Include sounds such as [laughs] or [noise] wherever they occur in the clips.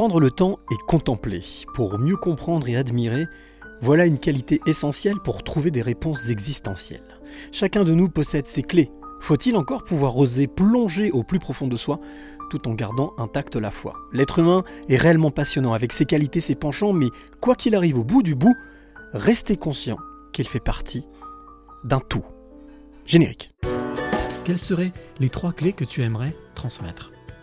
Prendre le temps et contempler pour mieux comprendre et admirer, voilà une qualité essentielle pour trouver des réponses existentielles. Chacun de nous possède ses clés. Faut-il encore pouvoir oser plonger au plus profond de soi tout en gardant intacte la foi? L'être humain est réellement passionnant avec ses qualités, ses penchants, mais quoi qu'il arrive au bout du bout, restez conscient qu'il fait partie d'un tout. Générique. Quelles seraient les trois clés que tu aimerais transmettre?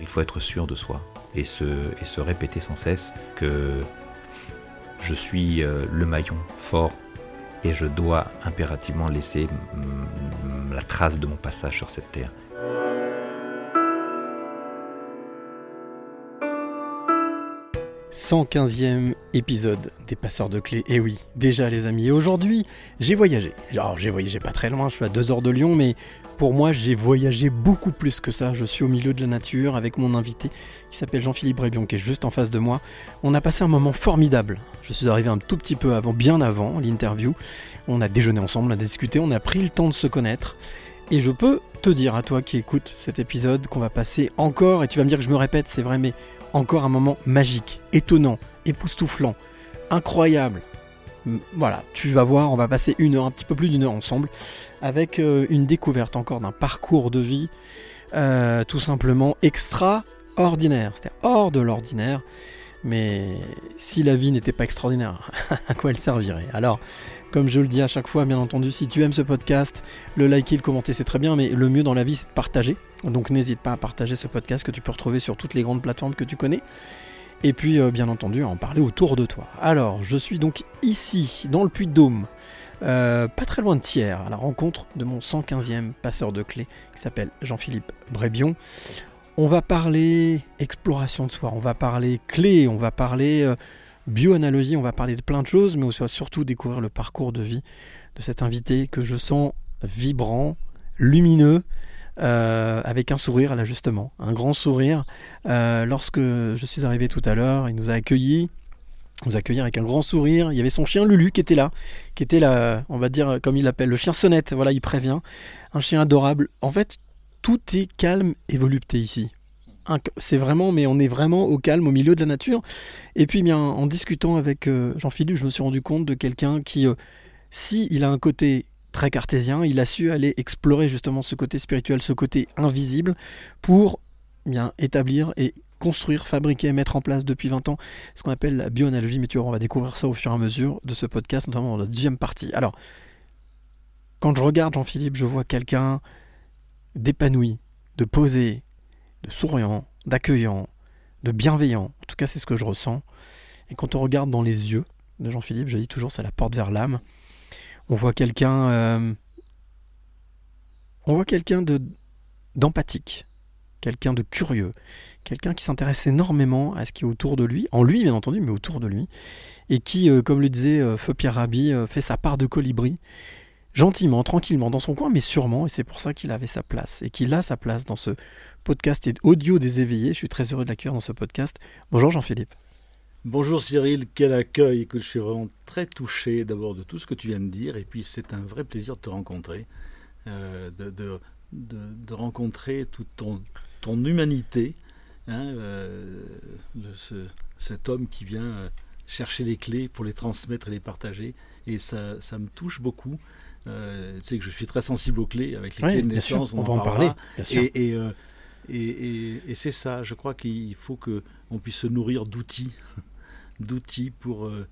Il faut être sûr de soi et se, répéter sans cesse que je suis euh, le maillon fort et je dois impérativement laisser la trace de mon passage sur cette terre. « 115e épisode des Passeurs de Clés. Et oui, déjà les amis, aujourd'hui, j'ai voyagé. Alors, j'ai voyagé pas très loin, je suis à 2 heures de Lyon, mais pour moi, j'ai voyagé beaucoup plus que ça. Je suis au milieu de la nature avec mon invité qui s'appelle Jean-Philippe Brébion, qui est juste en face de moi. On a passé un moment formidable. Je suis arrivé un tout petit peu avant, bien avant l'interview. On a déjeuné ensemble, on a discuté, on a pris le temps de se connaître. Et je peux te dire à toi qui écoutes cet épisode qu'on va passer encore, et tu vas me dire que je me répète, c'est vrai, mais encore un moment magique, étonnant, époustouflant, incroyable. Voilà, tu vas voir, on va passer une heure, un petit peu plus d'une heure ensemble, avec euh, une découverte encore d'un parcours de vie euh, tout simplement extraordinaire, c'est-à-dire hors de l'ordinaire. Mais si la vie n'était pas extraordinaire, [laughs] à quoi elle servirait? Alors, comme je le dis à chaque fois, bien entendu, si tu aimes ce podcast, le liker, le commenter, c'est très bien, mais le mieux dans la vie, c'est de partager. Donc n'hésite pas à partager ce podcast que tu peux retrouver sur toutes les grandes plateformes que tu connais. Et puis, euh, bien entendu, en parler autour de toi. Alors, je suis donc ici, dans le Puy-de-Dôme, euh, pas très loin de Thiers, à la rencontre de mon 115e passeur de clés, qui s'appelle Jean-Philippe Brébion. On va parler exploration de soi, on va parler clés, on va parler euh, bioanalogie, on va parler de plein de choses, mais on va surtout découvrir le parcours de vie de cet invité que je sens vibrant, lumineux, euh, avec un sourire là justement, un grand sourire. Euh, lorsque je suis arrivé tout à l'heure, il nous a accueillis, nous a accueillis avec un grand sourire. Il y avait son chien Lulu qui était là, qui était là, on va dire comme il l'appelle, le chien sonnette. Voilà, il prévient, un chien adorable. En fait, tout est calme et volupté ici. C'est vraiment, mais on est vraiment au calme, au milieu de la nature. Et puis, bien, en discutant avec euh, Jean-Philippe, je me suis rendu compte de quelqu'un qui, si il a un côté très cartésien, il a su aller explorer justement ce côté spirituel, ce côté invisible, pour bien établir et construire, fabriquer, mettre en place depuis 20 ans ce qu'on appelle la bioanalogie. Mais tu vois, on va découvrir ça au fur et à mesure de ce podcast, notamment dans la deuxième partie. Alors, quand je regarde Jean-Philippe, je vois quelqu'un d'épanoui, de posé, de souriant, d'accueillant, de bienveillant. En tout cas, c'est ce que je ressens. Et quand on regarde dans les yeux de Jean-Philippe, je dis toujours, c'est la porte vers l'âme. On voit quelqu'un, euh, quelqu'un de d'empathique, quelqu'un de curieux, quelqu'un qui s'intéresse énormément à ce qui est autour de lui, en lui bien entendu, mais autour de lui, et qui, euh, comme le disait euh, Feu Pierre Rabhi, fait sa part de colibri, gentiment, tranquillement, dans son coin, mais sûrement, et c'est pour ça qu'il avait sa place, et qu'il a sa place dans ce podcast et audio des éveillés. Je suis très heureux de l'accueillir dans ce podcast. Bonjour Jean-Philippe. Bonjour Cyril, quel accueil. Écoute, je suis vraiment très touché d'abord de tout ce que tu viens de dire et puis c'est un vrai plaisir de te rencontrer, euh, de, de, de, de rencontrer toute ton, ton humanité, hein, euh, le- ce- cet homme qui vient euh, chercher les clés pour les transmettre et les partager et ça, ça me touche beaucoup. Euh, tu sais que je suis très sensible aux clés, avec les Oui, clés de naissance, on va en parler, bien sûr. Et, et, euh, et, et- et c'est ça, je crois qu'il faut que on puisse se nourrir d'outils, [laughs] d'outils pour, euh,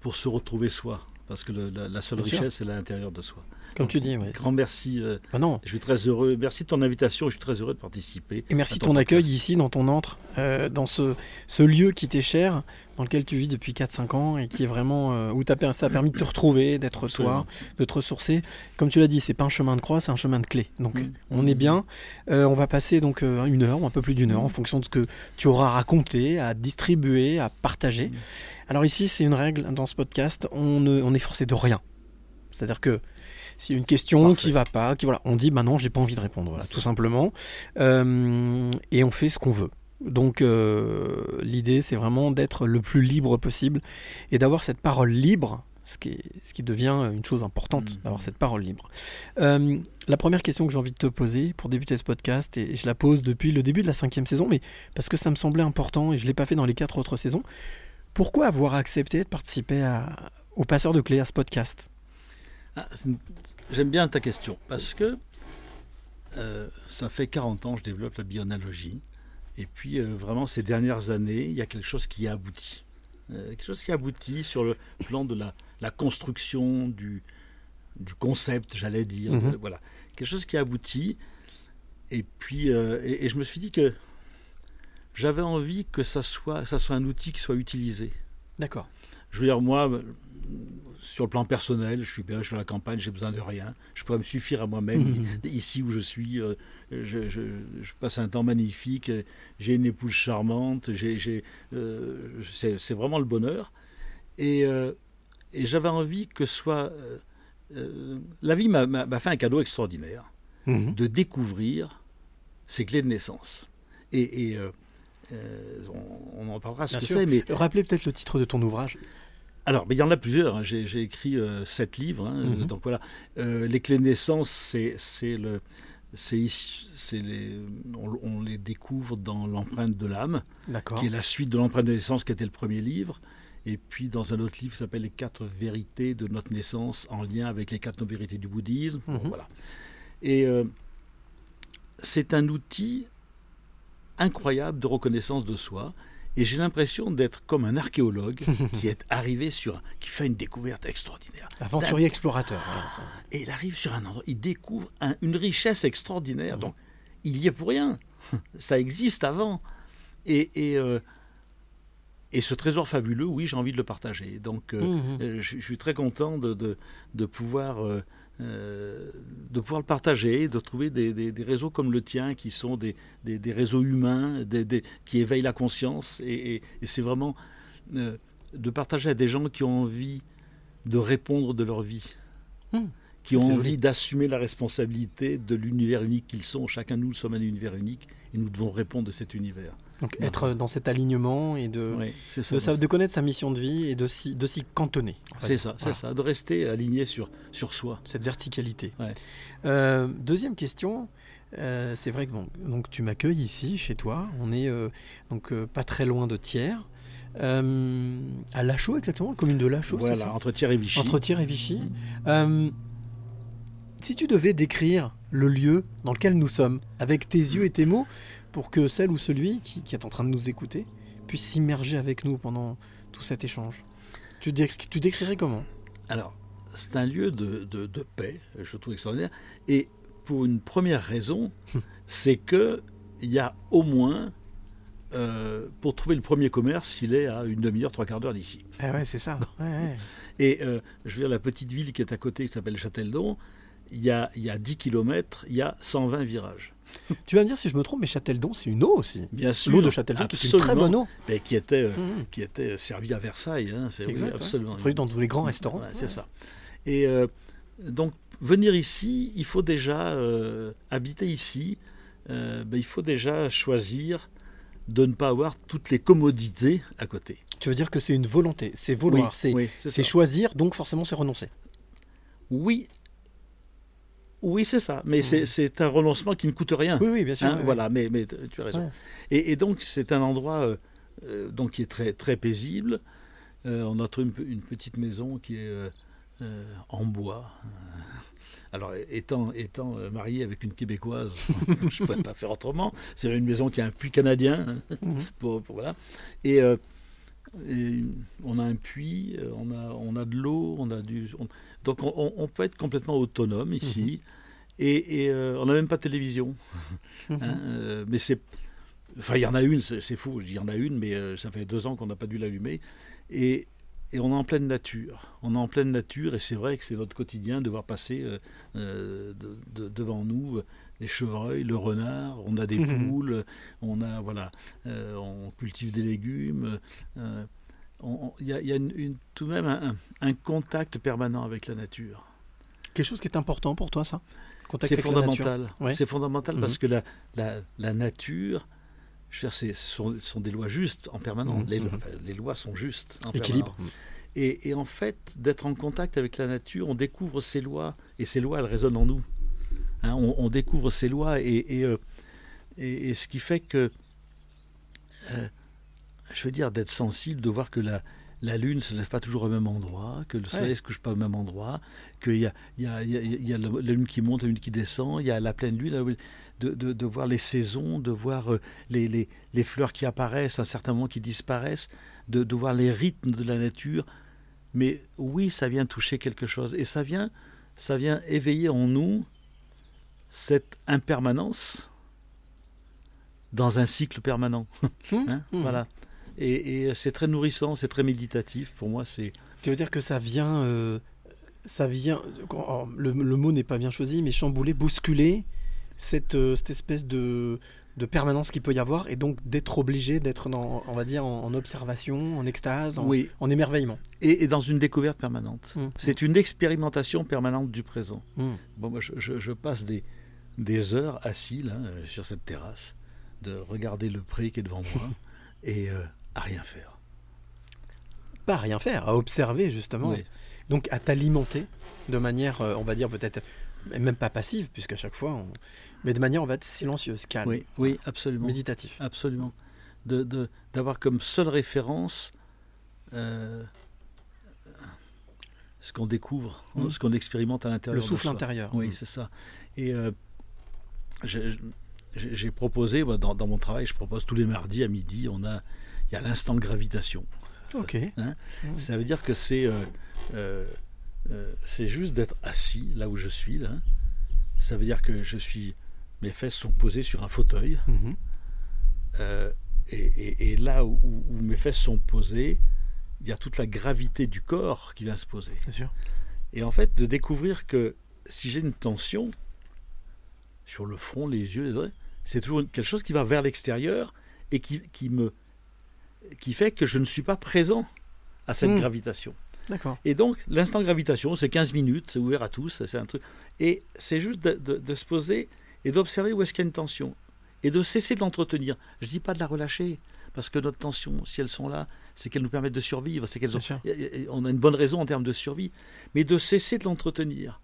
pour se retrouver soi. Parce que le- la, la seule Bien richesse, c'est à l'intérieur de soi. Comme tu dis. ouais. Grand merci. euh, Bah non. je suis très heureux. Merci de ton invitation. Je suis très heureux de participer. Et merci à de ton accueil ici, dans ton antre, euh, dans ce, ce lieu qui t'est cher, dans lequel tu vis depuis 4-5 ans et qui est vraiment euh, où ça a permis de te retrouver, d'être toi, de te ressourcer. Comme tu l'as dit, c'est pas un chemin de croix, c'est un chemin de clé. Donc Mm. on est bien. Euh, on va passer donc une heure ou un peu plus d'une heure en fonction de ce que tu auras raconté, à distribuer, à partager. Mm. Alors ici, c'est une règle dans ce podcast, on, ne, on est forcé de rien. C'est-à-dire que s'il y a une question Parfait. qui va pas, qui voilà, on dit bah non, j'ai pas envie de répondre, voilà, tout simplement. Euh, et on fait ce qu'on veut. Donc euh, l'idée, c'est vraiment d'être le plus libre possible et d'avoir cette parole libre, ce qui, est- ce qui devient une chose importante, Mhm. d'avoir cette parole libre. Euh, la première question que j'ai envie de te poser pour débuter ce podcast, et je la pose depuis le début de la cinquième saison, mais parce que ça me semblait important et je l'ai pas fait dans les quatre autres saisons, pourquoi avoir accepté de participer à, au passeur de clés, à ce podcast? Ah, une- J'aime bien ta question parce que euh, ça fait 40 ans que je développe la bionalogie. Et puis, euh, vraiment, ces dernières années, il y a quelque chose qui a abouti. Euh, quelque chose qui a abouti sur le plan de la, la construction du, du concept, j'allais dire. Mhm. Voilà. Quelque chose qui a abouti. Et puis, et, et je me suis dit que j'avais envie que ça soit, ça soit un outil qui soit utilisé. D'accord. Je veux dire, moi, sur le plan personnel, je suis bien, je suis à la campagne, j'ai besoin de rien. Je pourrais me suffire à moi-même, [laughs] [laughs] ici où je suis. euh, je, je- je passe un temps magnifique, euh, j'ai une épouse charmante, j'ai, euh, c'est, vraiment le bonheur. Et, euh, et j'avais envie que soit... la vie m'a, fait un cadeau extraordinaire Mhm. de découvrir ses clés de naissance. Et, et, on, on en parlera ce Bien que sûr. c'est, mais Rappelez peut-être le titre de ton ouvrage. Alors, mais il y en a plusieurs. hein. J'ai, écrit euh, sept livres. hein. Mhm. Donc voilà. Euh, les clés de naissance, c'est, le, les, on, on les découvre dans l'empreinte de l'âme, qui est la suite de l'empreinte de naissance, qui était le premier livre. Et puis dans un autre livre qui s'appelle Les quatre vérités de notre naissance, en lien avec les quatre vérités du bouddhisme. Bon, Mhm. voilà. Et euh, c'est un outil incroyable de reconnaissance de soi. Et j'ai l'impression d'être comme un archéologue [laughs] qui est arrivé sur, un- qui fait une découverte extraordinaire. Aventurier explorateur. ça. Et il arrive sur un endroit, il découvre un- une richesse extraordinaire. Donc, il y est pour rien. [laughs] Ça existe avant. Et, et, euh, et ce trésor fabuleux, oui, j'ai envie de le partager. Donc, euh, Mhm. euh, je, je suis très content de, de, de pouvoir, euh, euh, de pouvoir le partager, de trouver des, des- des réseaux comme le tien qui sont des, des- réseaux humains, qui éveillent la conscience. Et, et- et c'est vraiment euh, de partager à des gens qui ont envie de répondre de leur vie, Hmm. qui ont envie d'assumer la responsabilité de l'univers unique qu'ils sont. Chacun de nous sommes un univers unique et nous devons répondre de cet univers. Donc être dans cet alignement et de, Oui, c'est ça. de, connaître sa mission de vie et de s'y, de s'y cantonner. en fait. C'est ça, c'est ça, de rester aligné sur, sur soi. Cette verticalité. Ouais. Euh, deuxième question. euh, c'est vrai que bon, donc tu m'accueilles ici chez toi. On est euh, donc pas très loin de Thiers, à Lachaud exactement, la commune de Lachaud. Voilà, entre Thiers et Vichy. Entre Thiers et Vichy. Euh, si tu devais décrire le lieu dans lequel nous sommes, avec tes yeux et tes mots, pour que celle ou celui qui, qui est en train de nous écouter puisse s'immerger avec nous pendant tout cet échange, tu, tu décrirais comment? Alors, c'est un lieu de, de- de paix, je trouve extraordinaire. Et pour une première raison, [laughs] c'est que il y a au moins, euh, pour trouver le premier commerce, il est à une demi-heure, trois quarts d'heure d'ici. Ah ouais, c'est ça. Ouais, ouais. [laughs] Et euh, je veux dire, la petite ville qui est à côté, qui s'appelle Châteldon, il y, a, il y a 10 km, il y a 120 virages. [laughs] Tu vas me dire si je me trompe, mais Châteldon, c'est une eau aussi. Bien sûr. L'eau de Châteldon, qui est une très bonne eau. Mais qui était, euh, Mhm. qui était servie à Versailles. Hein, c'est oui, absolument. Produit dans tous les grands restaurants. C'est ça. Et euh, donc, venir ici, il faut déjà euh, habiter ici. euh, ben, il faut déjà choisir de ne pas avoir toutes les commodités à côté. Tu veux dire que c'est une volonté, c'est vouloir, Oui, c'est oui, choisir, donc forcément c'est renoncer. Oui, oui, c'est ça. Mais c'est- c'est un renoncement qui ne coûte rien. Oui, oui, bien sûr. Hein, oui, voilà, mais, mais tu as raison. Ouais. Et, et donc, c'est un endroit euh, euh, donc, qui est très, très paisible. Euh, on a trouvé une, une petite maison qui est euh, en bois. Alors, étant, étant marié avec une Québécoise, [laughs] je ne pourrais pas faire autrement. C'est une maison qui a un puits canadien. hein, Mhm. pour, pour- voilà. Et Et on a un puits, on a, on a de l'eau, on a du. on- donc on, peut être complètement autonome ici. Et, et, euh, on n'a même pas de télévision. [laughs] Mhm. hein, euh, mais c'est. Enfin, il y en a une, c'est fou, il y en a une, mais euh, ça fait deux ans qu'on n'a pas dû l'allumer. Et, et on est en pleine nature. On est en pleine nature, et c'est vrai que c'est notre quotidien de voir passer de- de- devant nous les chevreuils, le renard, on a des Mhm. poules, on a voilà, on cultive des légumes. Il y a, il y a une- une- tout de même un, contact permanent avec la nature. Quelque chose qui est important pour toi, ça? Contact C'est fondamental. Ouais. C'est fondamental Mhm. parce que la, la, la nature, je veux dire, sont, sont des lois justes en permanence. Mhm. Les, Mhm. les lois sont justes en Équilibre. permanence. Et, et en fait, d'être en contact avec la nature, on découvre ces lois, et ces lois, elles résonnent en nous. Hein, on, on découvre ces lois, et, euh, et- et ce qui fait que, euh, je veux dire, d'être sensible, de voir que la, la Lune ne se lève pas toujours au même endroit, que le Soleil ne se couche pas au même endroit, qu'il y a, y, a, y a- y a la Lune qui monte, la Lune qui descend, il y a la pleine Lune, la- de, de- de voir les saisons, de voir euh, les, les- les fleurs qui apparaissent, à un certain moment qui disparaissent, de, de voir les rythmes de la nature. Mais oui, ça vient toucher quelque chose. Et ça vient, ça vient éveiller en nous cette impermanence dans un cycle permanent. Hum, [laughs] Hein, hum. Voilà. Et, et c'est très nourrissant, c'est très méditatif. Pour moi, c'est. Tu veux dire que ça vient, euh, ça vient. oh, le, le mot n'est pas bien choisi, mais chambouler, bousculer cette, euh, cette espèce de, de permanence qu'il peut y avoir, et donc d'être obligé d'être dans, on va dire, en, en observation, en extase, en, Oui. en émerveillement. Et, et dans une découverte permanente. Hum. C'est une expérimentation permanente du présent. Hum. Bon, moi, je, je- je passe des, des heures assis là, sur cette terrasse, de regarder le pré qui est devant moi [laughs] et euh, à rien faire. Pas à rien faire, à observer justement. Oui. Donc à t'alimenter de manière, euh, on va dire peut-être, même pas passive, puisqu'à chaque fois, on- mais de manière, on va être silencieuse, calme, Oui, oui, absolument. méditatif. Absolument. De, de- d'avoir comme seule référence euh, ce qu'on découvre, hein, Mhm. ce qu'on expérimente à l'intérieur Le de souffle soi. intérieur. Oui, c'est ça. Et euh, j'ai proposé, dans mon travail, je propose tous les mardis à midi, on a, il y a l'instant de gravitation. Ok. Hein. Ça veut dire que c'est euh, euh, euh, c'est juste d'être assis là où je suis. Là. Ça veut dire que je suis, mes fesses sont posées sur un fauteuil. Mhm. Euh, et, et- et là où, où- où mes fesses sont posées, il y a toute la gravité du corps qui vient se poser. Bien sûr. Et en fait, de découvrir que si j'ai une tension sur le front, les yeux, les oreilles, c'est toujours quelque chose qui va vers l'extérieur et qui, qui me qui fait que je ne suis pas présent à cette Mm. gravitation. Et donc, l'instant gravitation, c'est 15 minutes, c'est ouvert à tous, c'est un truc. Et c'est juste de, de- de se poser et d'observer où est-ce qu'il y a une tension. Et de cesser de l'entretenir. Je ne dis pas de la relâcher, parce que notre tension, si elles sont là, c'est qu'elles nous permettent de survivre, c'est qu'elles ont, on a une bonne raison en termes de survie, mais de cesser de l'entretenir.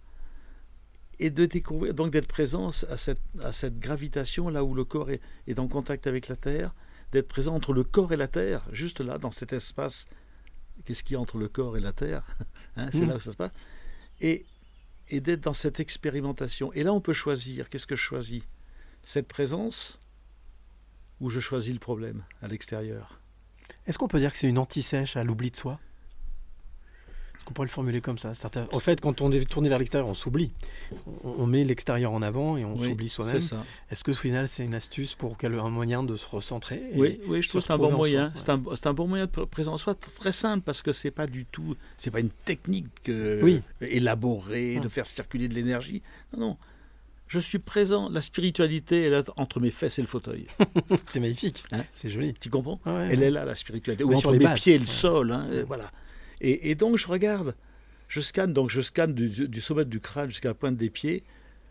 Et de découvrir, donc d'être présent à cette, à cette gravitation, là où le corps est, est en contact avec la Terre, d'être présent entre le corps et la Terre, juste là, dans cet espace. Qu'est-ce qu'il y a entre le corps et la Terre [laughs] Hein, C'est Mm. là où ça se passe. Et, et d'être dans cette expérimentation. Et là, on peut choisir. Qu'est-ce que je choisis? Cette présence ou je choisis le problème à l'extérieur? Est-ce qu'on peut dire que c'est une anti-sèche à l'oubli de soi? Qu'on pourrait le formuler comme ça Au fait, quand on est tourné vers l'extérieur, on s'oublie. On, met l'extérieur en avant et on Oui, s'oublie soi-même. Est-ce que au final, c'est une astuce pour quel un moyen de se recentrer et Oui, oui, je trouve que c'est un bon en moyen. C'est un, bon moyen de pr- présent en soi, très simple parce que c'est pas du tout, c'est pas une technique euh, Oui. élaborée de faire circuler de l'énergie. Non, non. Je suis présent. La spiritualité, est entre mes fesses et le fauteuil. [laughs] C'est magnifique. Hein c'est joli. Tu comprends ouais, Elle ouais. est là, la spiritualité. Mais Ou sur entre mes bases. pieds et le Ouais. sol. hein, et voilà. Et, donc, je regarde. Je scanne. Donc, je scanne du, sommet du crâne jusqu'à la pointe des pieds.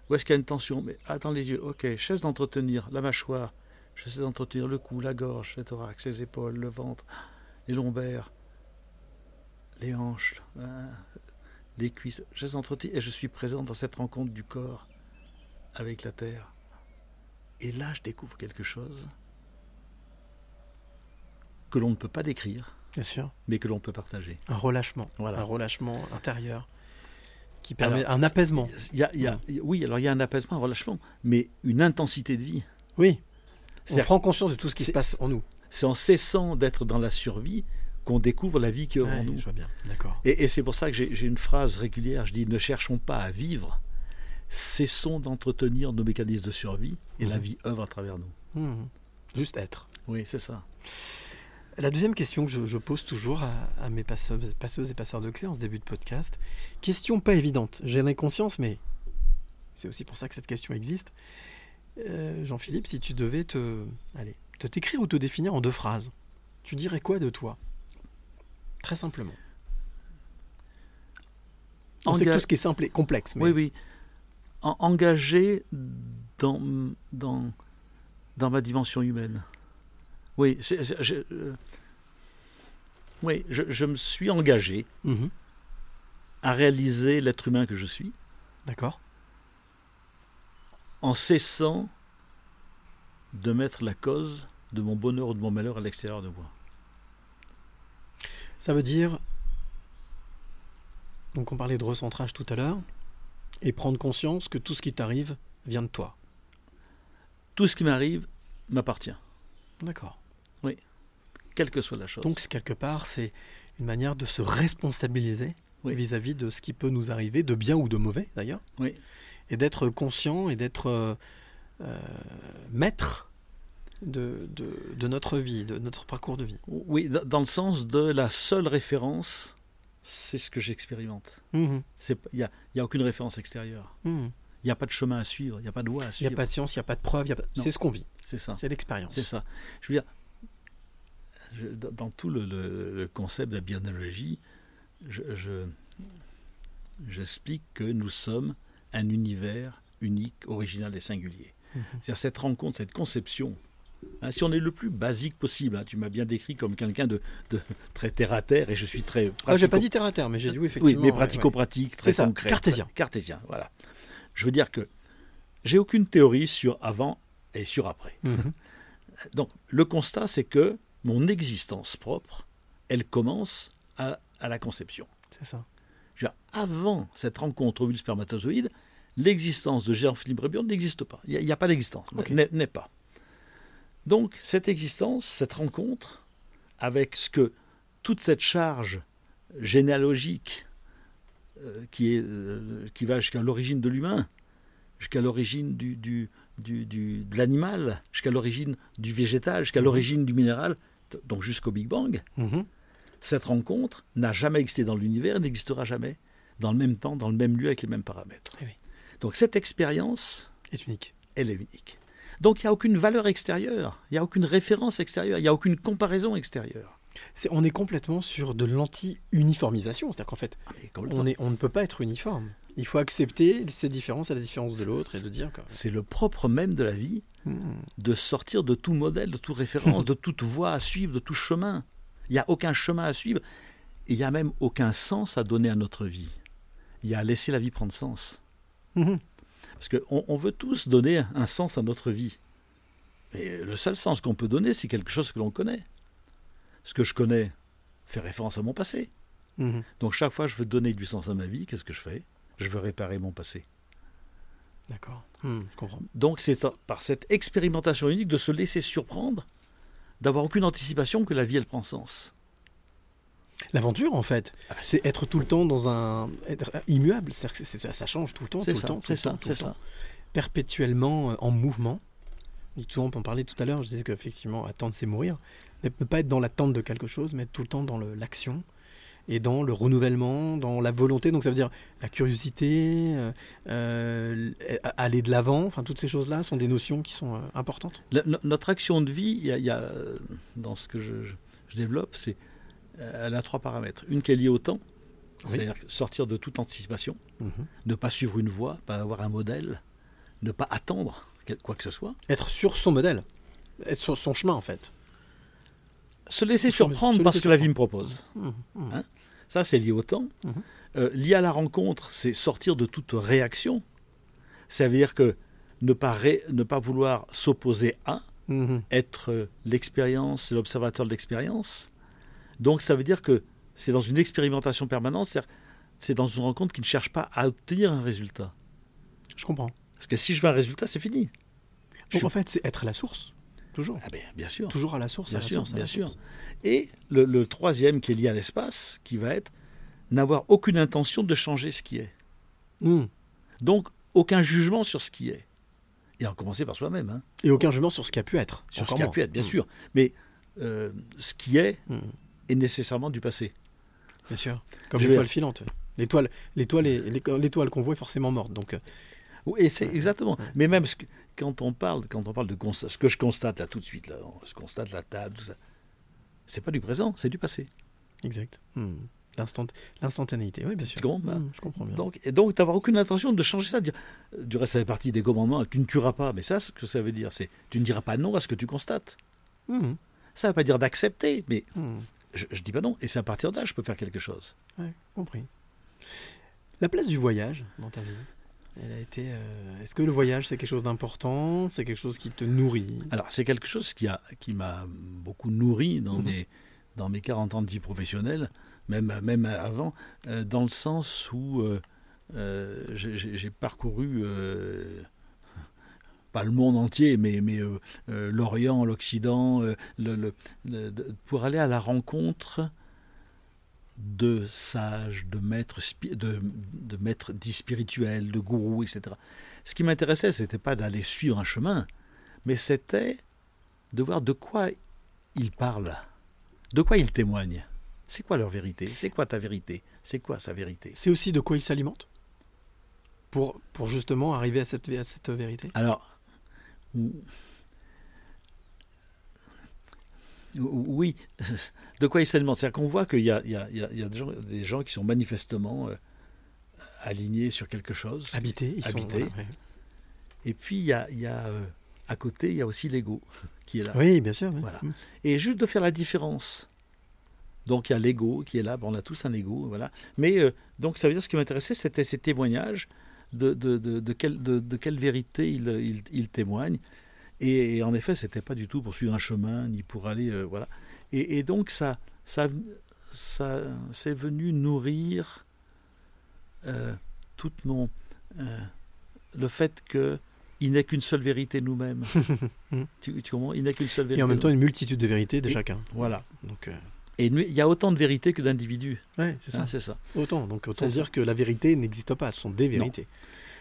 Où est-ce qu'il y a une tension? Mais attends les yeux. Ok, je cesse d'entretenir la mâchoire. Je cesse d'entretenir le cou, la gorge, le thorax, les épaules, le ventre, les lombaires, les hanches, hein, les cuisses. Je d'entretenir et je suis présent dans cette rencontre du corps avec la terre. Et là, je découvre quelque chose que l'on ne peut pas décrire, Bien sûr. mais que l'on peut partager. Un relâchement. Voilà. Un relâchement intérieur qui permet Alors, un apaisement. Y a- il y a- oui, alors il y a un apaisement, un relâchement, mais une intensité de vie. Oui. On prend conscience de tout ce qui se passe en nous. C'est en cessant d'être dans la survie qu'on découvre la vie qui est Ouais, en nous. je vois bien, d'accord. Et, et c'est pour ça que j'ai une phrase régulière, je dis ne cherchons pas à vivre, cessons d'entretenir nos mécanismes de survie et la Mhm. vie œuvre à travers nous. Mhm. Juste être. Oui, c'est ça. La deuxième question que je, je pose toujours à, à mes passeuses, passeuses et passeurs de clés en ce début de podcast, question pas évidente, j'en ai conscience, mais c'est aussi pour ça que cette question existe. Euh, Jean-Philippe, si tu devais te, allez, te décrire ou te définir en deux phrases, tu dirais quoi de toi? Très simplement. On sait que tout ce qui est simple est complexe, mais Oui, oui. En- engagé dans, dans, dans ma dimension humaine. Oui, je, euh, oui je, je me suis engagé Mhm. à réaliser l'être humain que je suis d'accord. en cessant de mettre la cause de mon bonheur ou de mon malheur à l'extérieur de moi. Ça veut dire. Donc, on parlait de recentrage tout à l'heure, et prendre conscience que tout ce qui t'arrive vient de toi. Tout ce qui m'arrive m'appartient, D'accord. Quelle que soit la chose. Donc, quelque part, c'est une manière de se responsabiliser Oui. vis-à-vis de ce qui peut nous arriver, de bien ou de mauvais d'ailleurs, oui, et d'être conscient et d'être euh, euh, maître de, de, de notre vie, de notre parcours de vie. oui, dans le sens de la seule référence, c'est ce que j'expérimente. C'est- Il n'y a, y a aucune référence extérieure. Mhm. Il n'y a pas de chemin à suivre, il n'y a pas de voie à Il n'y suivre. a pas de science, il n'y a pas de preuve, il y a pas- c'est ce qu'on vit, C'est ça. c'est l'expérience. C'est ça. Je veux dire, je- dans tout le, le- le concept de la je- j'explique que nous sommes un univers unique, original et singulier. Mhm. C'est-à-dire cette rencontre, cette conception. hein, si on est le plus basique possible, hein, tu m'as bien décrit comme quelqu'un de, de très terre à terre, et je suis très. Ah, j'ai pas dit terre à terre, mais j'ai dit oui, Oui, effectivement. mais ouais, pratico-pratique, très ça, concret. cartésien. très- Cartésien, voilà. Je veux dire que j'ai aucune théorie sur avant et sur après. Mhm. Donc, le constat, c'est que mon existence propre, elle commence à, à la conception. C'est ça. Dire, avant cette rencontre ovule spermatozoïde, l'existence de Jean-Philippe Rebion n'existe pas. Il n'y a, pas d'existence, n'est pas. Donc, cette existence, cette rencontre, avec ce que toute cette charge généalogique euh, qui, est, euh, qui va jusqu'à l'origine de l'humain, jusqu'à l'origine du, du, du- du- de l'animal, jusqu'à l'origine du végétal, jusqu'à Mhm. l'origine du minéral, donc jusqu'au Big Bang, Mhm. cette rencontre n'a jamais existé dans l'univers, n'existera jamais dans le même temps, dans le même lieu, avec les mêmes paramètres. Eh oui. Donc cette expérience, Est unique. elle est unique. Donc il n'y a aucune valeur extérieure, il n'y a aucune référence extérieure, il n'y a aucune comparaison extérieure. On est complètement sur de l'anti-uniformisation. C'est-à-dire qu'en fait, Ah, est, on ne peut pas être uniforme. Il faut accepter ces différences à la différence de l'autre et de dire. C'est le propre même de la vie Hmm. de sortir de tout modèle, de toute référence, [laughs] de toute voie à suivre, de tout chemin. Il n'y a aucun chemin à suivre et il n'y a même aucun sens à donner à notre vie. Il y a à laisser la vie prendre sens. Mhm. Parce qu'on on veut tous donner un sens à notre vie. Et le seul sens qu'on peut donner, c'est quelque chose que l'on connaît. Ce que je connais fait référence à mon passé. Mhm. Donc chaque fois que je veux donner du sens à ma vie, qu'est-ce que je fais? Je veux réparer mon passé. D'accord. Hmm, je comprends. Donc c'est par cette expérimentation unique de se laisser surprendre, d'avoir aucune anticipation que la vie elle prend sens. L'aventure, en fait, Ah bah, c'est être tout le temps dans un. être immuable. C'est-à-dire que c'est- ça, ça change tout le temps, tout C'est le ça, temps, c'est ça, c'est le ça. temps. Perpétuellement euh, en mouvement. Souvent, on en parlait tout à l'heure, je disais qu'effectivement, attendre, c'est mourir. Ne pas être dans l'attente de quelque chose, mais être tout le temps dans l'action et dans le renouvellement, dans la volonté. Donc ça veut dire la curiosité, euh, euh, aller de l'avant. Enfin, toutes ces choses-là sont des notions qui sont euh, importantes. Le- notre action de vie, il y a, il y a, dans ce que je, développe, c'est elle a trois paramètres. Une qui est liée au temps, Oui. c'est-à-dire sortir de toute anticipation, Mhm. ne pas suivre une voie, pas avoir un modèle, ne pas attendre quoi que ce soit. Être sur son modèle, être sur son chemin, en fait. Se laisser Se laisser surprendre parce que la vie me propose. Mhm. Mhm. Hein? Ça, c'est lié au temps. Mhm. Euh, lié à la rencontre, c'est sortir de toute réaction. Ça veut dire que ne pas, ré- ne pas vouloir s'opposer à, être l'expérience, l'observateur de l'expérience. Donc ça veut dire que c'est dans une expérimentation permanente, c'est dans une rencontre qui ne cherche pas à obtenir un résultat. Je comprends. Parce que si je veux un résultat, c'est fini. Donc en fait, c'est être la source. Toujours. Ah ben, bien sûr. Toujours à la source. Bien à la sûr, source, à bien la sûr. source. Et le, le troisième qui est lié à l'espace, qui va être n'avoir aucune intention de changer ce qui est. Hmm. Donc, aucun jugement sur ce qui est. Et en commencer par soi-même, hein, Et aucun jugement sur ce qui a pu être. sur ce qui a pu être, bien Hmm. sûr. Mais euh, ce qui est Hmm. est nécessairement du passé. Bien sûr. Comme Je vais- l'étoile filante. L'étoile, l'étoile, l'étoile qu'on voit est forcément morte. Donc, euh, Oui, c'est exactement. Mais même ce que- quand on parle, quand on parle de constat, ce que je constate là tout de suite, là, je constate la table, tout ça, c'est pas du présent, c'est du passé. exact. L'instant, l'instantanéité. Oui, bien sûr. Tu comprends Hmm, je comprends bien. Donc, et donc, t'avoir aucune intention de changer ça. dire- du reste, ça fait partie des commandements. Tu ne tueras pas. Mais ça, ce que ça veut dire, c'est tu ne diras pas non à ce que tu constates. Hmm. Ça ne veut pas dire d'accepter, mais Hmm. je, je dis pas non. Et c'est à partir de là, je peux faire quelque chose. Ouais, compris. La place du voyage dans ta vie, elle a été. euh, Est-ce que le voyage c'est quelque chose d'important? C'est quelque chose qui te nourrit? Alors, c'est quelque chose qui a, qui m'a beaucoup nourri dans Mhm. mes, dans mes 40 ans de vie professionnelle, même, même avant, euh, dans le sens où euh, j'ai- parcouru. pas le monde entier, mais, mais l'Orient, l'Occident, le, le- le- de- pour aller à la rencontre de sages, de maîtres, de, de maîtres dits spirituels, de gourous, etc. Ce qui m'intéressait, c'était pas d'aller suivre un chemin, mais c'était de voir de quoi ils parlent, de quoi ils témoignent. C'est quoi leur vérité? C'est quoi ta vérité? C'est quoi sa vérité? C'est aussi de quoi il s'alimente pour, pour justement arriver à cette, à cette vérité? Alors, ou- ou- oui, [laughs] de quoi ils s'alimentent C'est-à-dire qu'on voit qu'il y a, il y a- il y a- il y a des, gens, des gens qui sont manifestement euh, alignés sur quelque chose. Habiter, ils sont. Habiter. voilà, ouais. Et puis, il y a, il y a, euh, à côté, il y a aussi l'ego [laughs] qui est là. Oui, bien sûr. oui. Voilà. Hmm. Et juste de faire la différence. Donc il y a l'ego qui est là, Bon, on a tous un ego, voilà. Mais euh, donc ça veut dire ce qui m'intéressait, c'était ces témoignages de, de, de, de, quelle, de, de quelle vérité ils il, il témoignent. Et, et en effet, c'était pas du tout pour suivre un chemin, ni pour aller, euh, voilà. Et, et donc ça, ça, ça, c'est venu nourrir euh, tout mon, euh, le fait que il n'est qu'une seule vérité nous-mêmes. [laughs] tu, tu comprends? Il n'est qu'une seule vérité. Et en même temps, une multitude de vérités de Et- chacun. Voilà. Donc, euh, Et il y a autant de vérités que d'individus. ouais, c'est ça. Hein, ça. Autant. Donc, autant dire ça. que la vérité n'existe pas. Ce sont des vérités.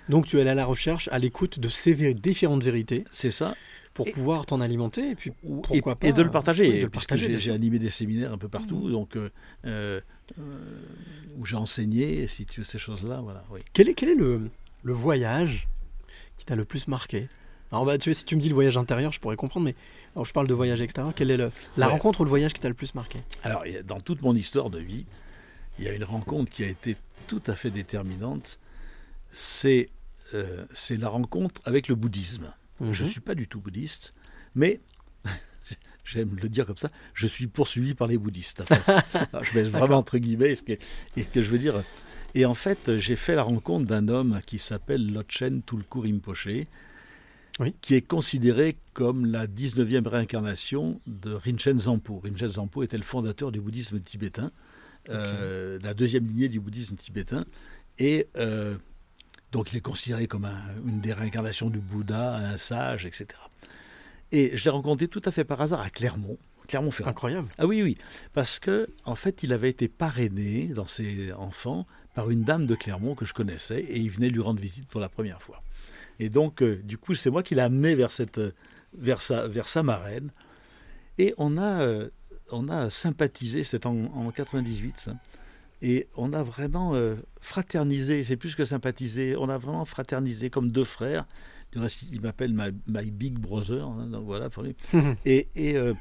Donc, tu es allé à la recherche, à l'écoute de ces vé- différentes vérités C'est ça. pour Et- pouvoir t'en alimenter et puis Et, pas et de le partager. oui, de le puisque partager, j'ai- animé des séminaires un peu partout, donc euh, euh, euh, où j'ai enseigné, si tu veux, ces choses-là. Voilà, oui. Quel est, quel est le, le voyage qui t'a le plus marqué? Alors, bah, tu sais, si tu me dis le voyage intérieur, je pourrais comprendre, mais alors, je parle de voyage extérieur. Quelle est le, la Ouais. rencontre ou le voyage qui t'a le plus marqué? Alors, dans toute mon histoire de vie, il y a une rencontre qui a été tout à fait déterminante. C'est euh, c'est la rencontre avec le bouddhisme. Je ne Mhm. suis pas du tout bouddhiste, mais [laughs] j'aime le dire comme ça, je suis poursuivi par les bouddhistes. Enfin, [laughs] je mets vraiment entre guillemets ce que, et que je veux dire. Et en fait, j'ai fait la rencontre d'un homme qui s'appelle Lotchen Tulku Rinpoche, Oui. qui est considéré comme la 19e réincarnation de Rinchen Zampo. Rinchen Zampo était le fondateur du bouddhisme tibétain, euh, la deuxième lignée du bouddhisme tibétain. Et euh, donc il est considéré comme un- une des réincarnations du Bouddha, un sage, etc. Et je l'ai rencontré tout à fait par hasard à Clermont, Clermont-Ferrand. Incroyable. Ah oui, oui, parce que en fait, il avait été parrainé dans ses enfants par une dame de Clermont que je connaissais, et il venait lui rendre visite pour la première fois. Et donc, euh, du coup, c'est moi qui l'ai amené vers cette, vers sa, vers sa marraine, et on a, euh, on a sympathisé. C'est en, en 98, ça. Et on a vraiment euh, fraternisé, c'est plus que sympathisé, on a vraiment fraternisé comme deux frères. Du reste, il m'appelle my, my big brother, hein, donc voilà pour lui. [laughs] et, et, euh,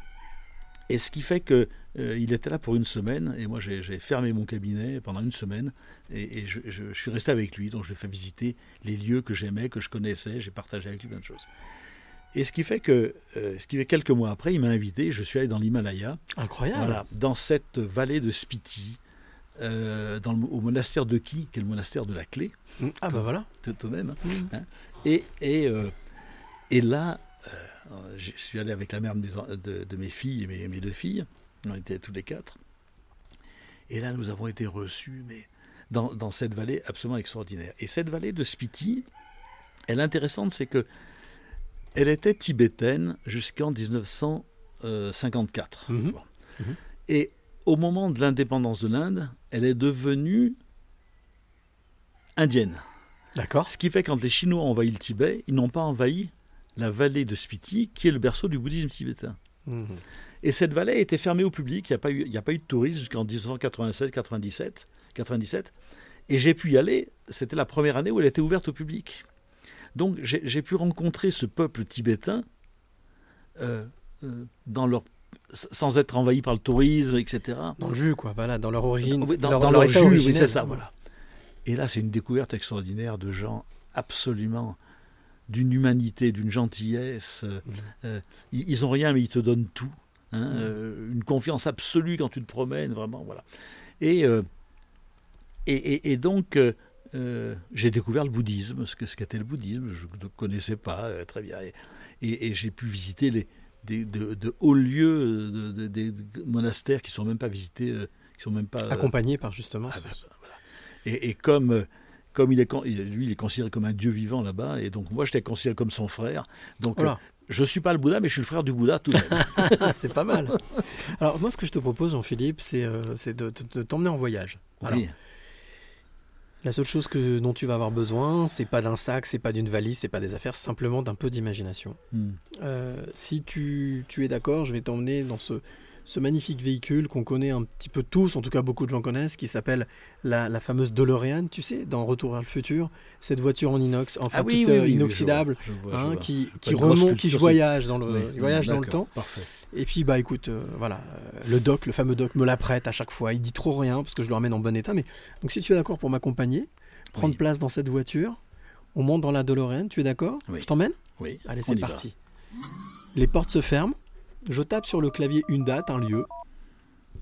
et ce qui fait que euh, il était là pour une semaine, et moi j'ai fermé mon cabinet pendant une semaine, et, et je, je- je suis resté avec lui, donc je lui ai fait visiter les lieux que j'aimais, que je connaissais, j'ai partagé avec lui plein de choses. Et ce qui fait que, euh, ce qui fait quelques mois après, il m'a invité, je suis allé dans l'Himalaya, Incroyable. voilà, dans cette vallée de Spiti, euh, dans le- au monastère de Ki, qui est le monastère de la clé, Mm. Ah bah voilà. tout tout de même. Mm. hein. Et, et, euh, et là, euh, je suis allé avec la mère de mes, en- de, de mes filles et mes, mes deux filles, on était tous les quatre. Et là, nous avons été reçus, mais dans, dans cette vallée absolument extraordinaire. Et cette vallée de Spiti, elle est intéressante, c'est que Elle était tibétaine jusqu'en 1954. Mhm. Bon. Mhm. Et au moment de l'indépendance de l'Inde, elle est devenue indienne. D'accord. Ce qui fait que quand les Chinois ont envahi le Tibet, ils n'ont pas envahi la vallée de Spiti, qui est le berceau du bouddhisme tibétain. Mhm. Et cette vallée a été fermée au public. Il n'y a, pas eu- il n'y a pas eu de tourisme jusqu'en 1996, 97, 97. Et j'ai pu y aller. C'était la première année où elle était ouverte au public. Donc j'ai j'ai pu rencontrer ce peuple tibétain euh, euh, dans leur, sans être envahi par le tourisme, etc. Dans le jus, quoi. Voilà, dans leur origine. Dans, leur- dans leur leur état jus, oui, c'est ça, voilà. Et là, c'est une découverte extraordinaire de gens absolument d'une humanité, d'une gentillesse. euh, euh, ils, ils ont rien, mais ils te donnent tout. hein, euh, une confiance absolue quand tu te promènes, vraiment, voilà. Et, euh, et, et- et donc, j'ai découvert le bouddhisme, ce que ce qu'était le bouddhisme, je ne connaissais pas très bien. Et j'ai pu visiter les, des, de, de hauts lieux, de, de- des monastères qui sont même pas visités, euh, qui sont même pas euh, Accompagné par justement. ah, bah, bah, voilà. Et, et comme, euh, comme il est, lui, il est considéré comme un dieu vivant là-bas, et donc moi, j'étais considéré comme son frère. Donc, Voilà. je suis pas le Bouddha, mais je suis le frère du Bouddha tout de même. [laughs] c'est pas mal. Alors moi, ce que je te propose, Jean-Philippe, c'est euh, c'est de, de- de t'emmener en voyage. Alors, Oui. La seule chose que, dont tu vas avoir besoin, c'est pas d'un sac, c'est pas d'une valise, c'est pas des affaires, simplement d'un peu d'imagination. Hmm. Euh, si tu, tu es d'accord, je vais t'emmener dans ce, ce magnifique véhicule qu'on connaît un petit peu tous, en tout cas beaucoup de gens connaissent, qui s'appelle la, la fameuse DeLorean, tu sais, dans Retour vers le futur, cette voiture en inox, enfin Ah oui, toute oui, euh, oui, inoxydable, je vois, je vois, je hein, qui, remonte, qui voyage dans le, voyage dans le temps. Parfait. Et puis bah écoute, euh, voilà, euh, le doc, le fameux doc me la prête à chaque fois. Il dit trop rien parce que je le ramène en bon état. Mais donc si tu es d'accord pour m'accompagner, prendre place dans cette voiture, on monte dans la DeLorean. Tu es d'accord? Je t'emmène? Oui. Allez, c'est parti. Les portes se ferment. Je tape sur le clavier une date, un lieu,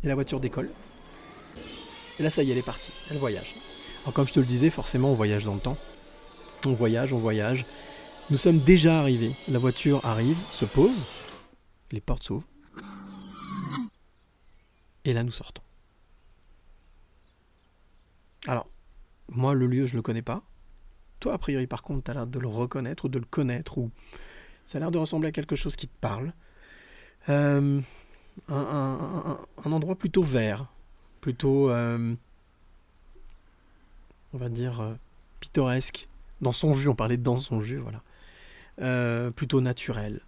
et la voiture décolle. Et là, ça y est, elle est partie. Elle voyage. Alors comme je te le disais, forcément, on voyage dans le temps. On voyage, on voyage. Nous sommes déjà arrivés. La voiture arrive, se pose, les portes s'ouvrent. Et là, nous sortons. Alors, moi, le lieu, je le connais pas. Toi, a priori, par contre, tu as l'air de le reconnaître ou de le connaître, ou ça a l'air de ressembler à quelque chose qui te parle. Euh, un, endroit plutôt vert, plutôt, euh, on va dire, euh, pittoresque. Dans son jus, on parlait de dans son jus, voilà. Plutôt naturel.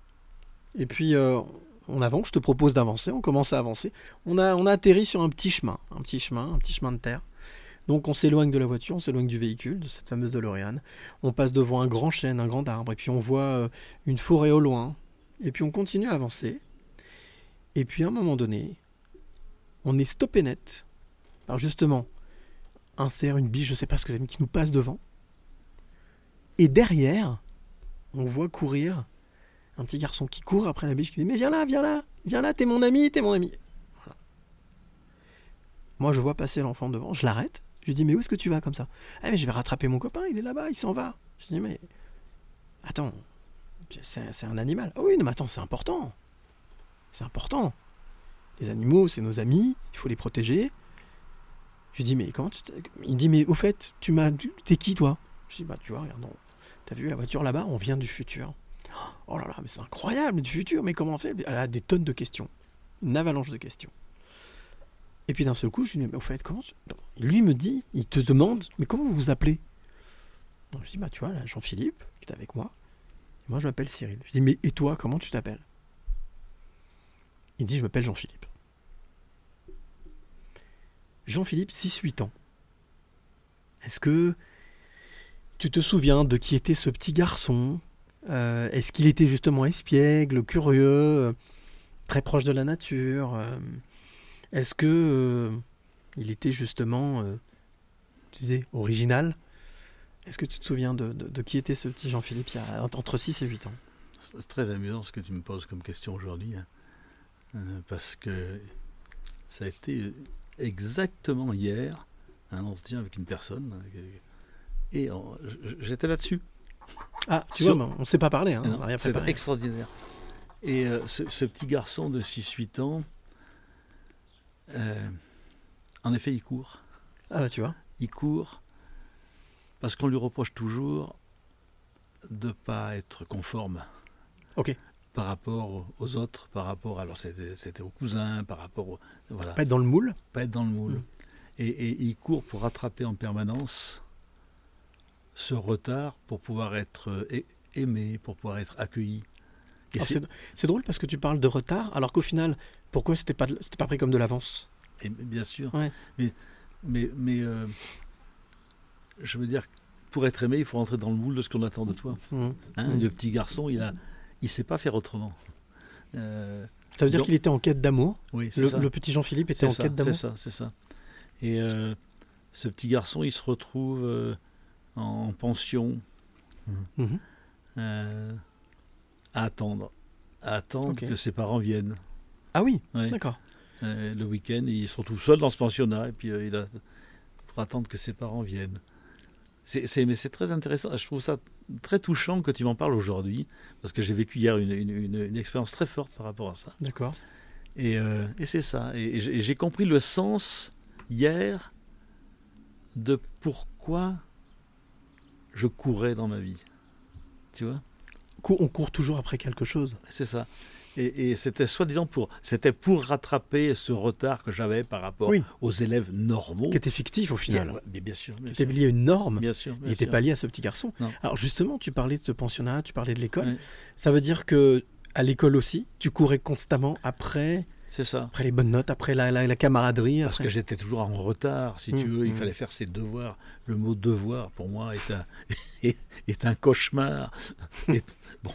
Et puis, on avance, je te propose d'avancer, on commence à avancer. On a, on a atterri sur un petit chemin, un petit chemin, un petit chemin de terre. Donc on s'éloigne de la voiture, on s'éloigne du véhicule, de cette fameuse DeLorean. On passe devant un grand chêne, un grand arbre, et puis on voit une forêt au loin. Et puis on continue à avancer. Et puis à un moment donné, on est stoppé net par justement un cerf, une biche, je sais pas ce que c'est, qui nous passe devant. Et derrière, on voit courir un petit garçon qui court après la biche qui dit Mais viens là, viens là, viens là, t'es mon ami, t'es mon ami. Moi, je vois passer l'enfant devant, je l'arrête. Je lui dis Mais où est-ce que tu vas comme ça? Ah, mais je vais rattraper mon copain, il est là-bas, il s'en va. Je dis Mais attends, c'est c'est un animal. Ah oui, non, mais attends, c'est important. C'est important. Les animaux, c'est nos amis, il faut les protéger. Je lui dis Mais comment tu. Il dit Mais au fait, tu m'as. T'es qui toi? Je dis Bah, tu vois, regarde. T'as vu la voiture là-bas? On vient du futur. Oh là là, mais c'est incroyable du futur, mais comment on fait? Elle a des tonnes de questions. Une avalanche de questions. Et puis d'un seul coup, je lui dis, mais au fait, comment tu- Lui me dit, il te demande, mais comment vous vous appelez? Donc, Je dis, bah tu vois, là, Jean-Philippe, qui est avec moi. Moi, je m'appelle Cyril. Je dis, mais et toi, comment tu t'appelles? Il dit, je m'appelle Jean-Philippe. Jean-Philippe, 6-8 ans. Est-ce que tu te souviens de qui était ce petit garçon? Euh, Est-ce qu'il était justement espiègle, curieux, très proche de la nature? Euh, Est-ce que euh, il était justement, tu disais, original? Est-ce que tu te souviens de, qui était ce petit Jean-Philippe entre 6 et 8 ans? C'est très amusant ce que tu me poses comme question aujourd'hui, hein. Euh, parce que ça a été exactement hier un entretien avec une personne, hein, et j'étais là-dessus. Ah, tu Sur- vois, on ne s'est pas parlé, hein, Non, on n'a rien C'est extraordinaire. Et euh, ce, ce petit garçon de 6-8 ans, euh, en effet, il court. Ah, bah, tu vois. Il court parce qu'on lui reproche toujours de ne pas être conforme Ok. Par rapport aux autres, par rapport alors c'était aux cousins, par rapport au, voilà, Pas être dans le moule. pas être dans le moule. Mm. Et, et il court pour rattraper en permanence ce retard pour pouvoir être euh, aimé, pour pouvoir être accueilli. C'est- drôle parce que tu parles de retard, alors qu'au final, pourquoi c'était pas, c'était pas pris comme de l'avance? Et bien sûr. Ouais. Mais, mais, mais euh, je veux dire, pour être aimé, il faut rentrer dans le moule de ce qu'on attend de toi. Mhm. Hein, Mm. Le petit garçon, il a, il sait pas faire autrement. Euh, Ça veut dire qu'il était en quête d'amour. oui, c'est Le, ça. le petit Jean-Philippe était C'est en ça, quête c'est d'amour. ça, c'est ça. Et euh, ce petit garçon, il se retrouve euh, en pension Mhm. à attendre, à attendre que ses parents viennent. Ah oui, Ouais. d'accord. Le week-end, il se retrouve seul dans ce pensionnat et puis il a pour attendre que ses parents viennent. C'est, c'est- mais c'est très intéressant. Je trouve ça très touchant que tu m'en parles aujourd'hui parce que j'ai vécu hier une, une- une- une expérience très forte par rapport à ça. D'accord. Et, euh, et c'est ça. Et, et j'ai, compris le sens hier de pourquoi je courais dans ma vie. Tu vois? On court toujours après quelque chose. C'est ça. Et, et c'était soi-disant pour, c'était pour rattraper ce retard que j'avais par rapport Oui. aux élèves normaux. Qui était fictif au final. Ouais, mais bien sûr, bien Qui était lié à une norme. Bien sûr, Il n'était pas lié à ce petit garçon. Non. Alors justement, tu parlais de ce pensionnat, tu parlais de l'école. Ça veut dire que à l'école aussi, tu courais constamment après, C'est ça. après les bonnes notes, après la, la- la camaraderie. Parce que j'étais toujours en retard, si Mmh, tu veux. Il mmh. fallait faire ses devoirs. Le mot devoir, pour moi, est un, [laughs] est, est un cauchemar. Et- bon,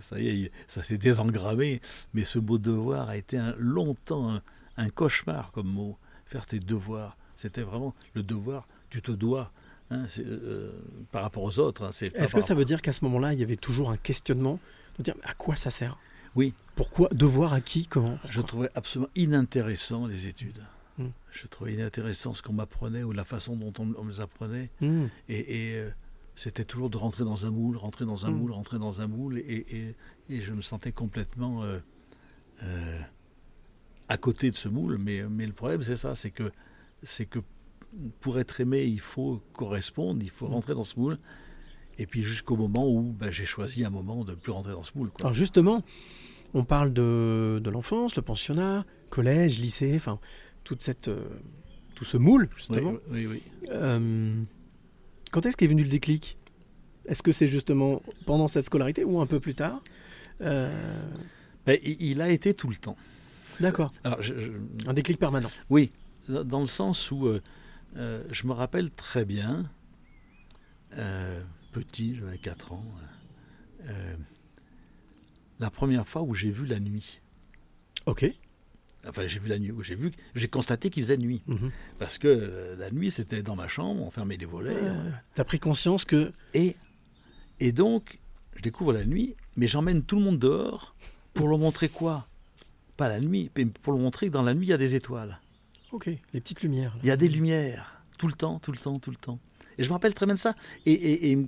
ça y est, ça s'est désengrammé. Mais ce mot devoir a été un- longtemps un, un cauchemar comme mot. Faire tes devoirs. C'était vraiment le devoir, tu te dois. hein, c'est, euh, par rapport aux autres. hein, Est-ce que ça veut dire qu'à ce moment-là, il y avait toujours un questionnement de dire à quoi ça sert? Oui. Pourquoi? Devoir à qui? Comment? Je trouvais absolument inintéressant les études. Mm. Je trouvais inintéressant ce qu'on m'apprenait ou la façon dont on, on me les apprenait. Hmm. Et, et, euh, c'était toujours de rentrer dans un moule, rentrer dans un Mm. moule, rentrer dans un moule. Et, et- et je me sentais complètement euh, euh, à côté de ce moule. Mais, mais le problème, c'est ça c'est que, c'est que pour être aimé, il faut correspondre, il faut Mm. rentrer dans ce moule. Et puis jusqu'au moment où ben, j'ai choisi un moment de ne plus rentrer dans ce moule. Quoi. Alors justement, on parle de, de l'enfance, le pensionnat, collège, lycée, enfin toute cette, euh, tout ce moule oui, justement. oui, oui. Euh, quand est-ce qu'est venu le déclic? Est-ce que c'est justement pendant cette scolarité ou un peu plus tard? Euh, Ben, il, a été tout le temps. D'accord, Alors, je- je, un déclic permanent. Oui, dans le sens où euh, euh, je me rappelle très bien, euh, petit, j'avais 4 ans, la première fois où j'ai vu la nuit. Ok. Enfin, j'ai vu la nuit, j'ai vu, j'ai constaté qu'il faisait nuit. Mhm. Parce que euh, la nuit, c'était dans ma chambre, on fermait les volets. Euh, T'as pris conscience que Et, et donc, je découvre la nuit, mais j'emmène tout le monde dehors pour leur montrer quoi? Pas la nuit, mais pour leur montrer que dans la nuit, il y a des étoiles. ok, les petites lumières. là. Il y a des lumières, tout le temps, tout le temps, tout le temps. Et je me rappelle très bien de ça. Et, et- et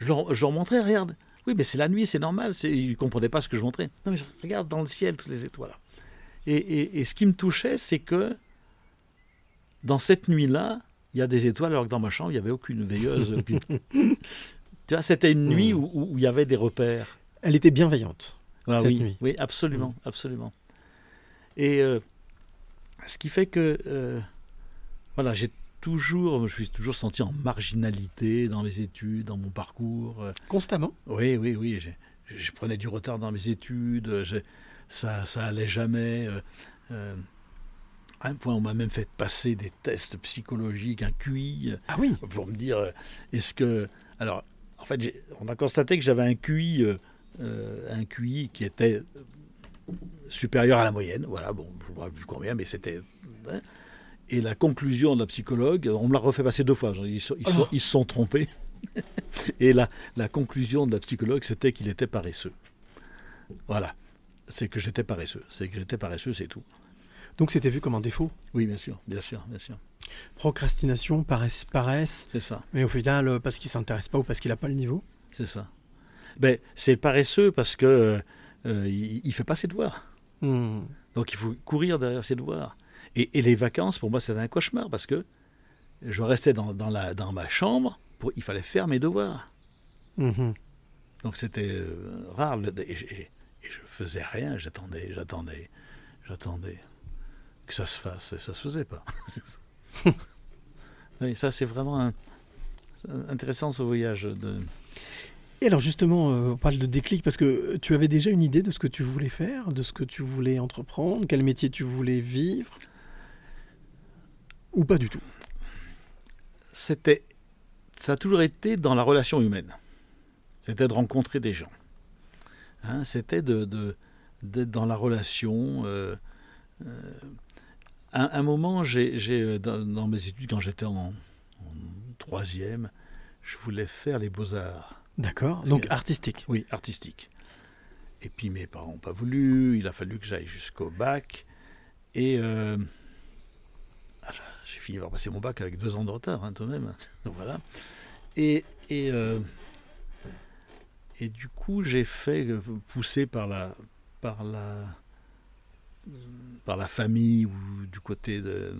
je, leur, je leur montrais, regarde, oui, mais c'est la nuit, c'est normal. Ils ne comprenaient pas ce que je montrais. Non, mais je regarde dans le ciel toutes les étoiles. Et, et- et ce qui me touchait, c'est que dans cette nuit-là, il y a des étoiles, alors que dans ma chambre, il n'y avait aucune veilleuse. aucune- [laughs] tu vois, c'était une nuit où, il y avait des repères. Elle était bienveillante. Ah Cette oui, nuit. oui, absolument, absolument. Et euh, ce qui fait que, euh, voilà, j'ai toujours, je suis toujours senti en marginalité dans mes études, dans mon parcours. euh. Constamment? Oui, oui, oui, je prenais du retard dans mes études, ça, ça allait jamais. euh, euh, à un point, on m'a même fait passer des tests psychologiques, un QI, Ah oui. pour me dire, euh, est-ce que... Alors, en fait, on a constaté que j'avais un QI, euh, un QI qui était supérieur à la moyenne. Voilà, bon, je ne rappelle plus combien, mais c'était... hein. Et la conclusion de la psychologue, on me l'a refait passer deux fois, ils, sont- ils sont- Oh. ils se sont trompés. [laughs] Et la, la conclusion de la psychologue, c'était qu'il était paresseux. Voilà. C'est que j'étais paresseux. C'est que j'étais paresseux, c'est tout. Donc c'était vu comme un défaut? Oui, bien sûr, bien sûr, bien sûr. Procrastination, paresse, paresse. C'est ça. Mais au final, euh, parce qu'il s'intéresse pas ou parce qu'il a pas le niveau? C'est ça. Ben, c'est paresseux parce que euh, il, il fait pas ses devoirs. Hmm. Donc il faut courir derrière ses devoirs. Et, et les vacances, pour moi, c'était un cauchemar parce que je restais dans, dans la, dans ma chambre, pour, il fallait faire mes devoirs. Mhm. Donc c'était euh, rare. Et, et- faisais rien, j'attendais, j'attendais, j'attendais que ça se fasse. Et ça se faisait pas. [laughs] oui, ça c'est vraiment un- intéressant ce voyage. De... Et alors justement, euh, on parle de déclic parce que tu avais déjà une idée de ce que tu voulais faire, de ce que tu voulais entreprendre, quel métier tu voulais vivre Ou pas du tout? C'était, ça a toujours été dans la relation humaine. C'était de rencontrer des gens. Hein, c'était de, de- d'être dans la relation. euh, euh, un moment, j'ai, euh, dans, dans mes études, quand j'étais en, en troisième, je voulais faire les beaux-arts. D'accord. Donc que- artistique. Oui, artistique. Et puis mes parents n'ont pas voulu, il a fallu que j'aille jusqu'au bac. Et euh, ah, j'ai- j'ai fini par passer mon bac avec deux ans de retard, hein, tout de même. [laughs] voilà. Et, et, euh, et du coup, j'ai fait, euh, poussé par la, par la, par la famille ou du côté de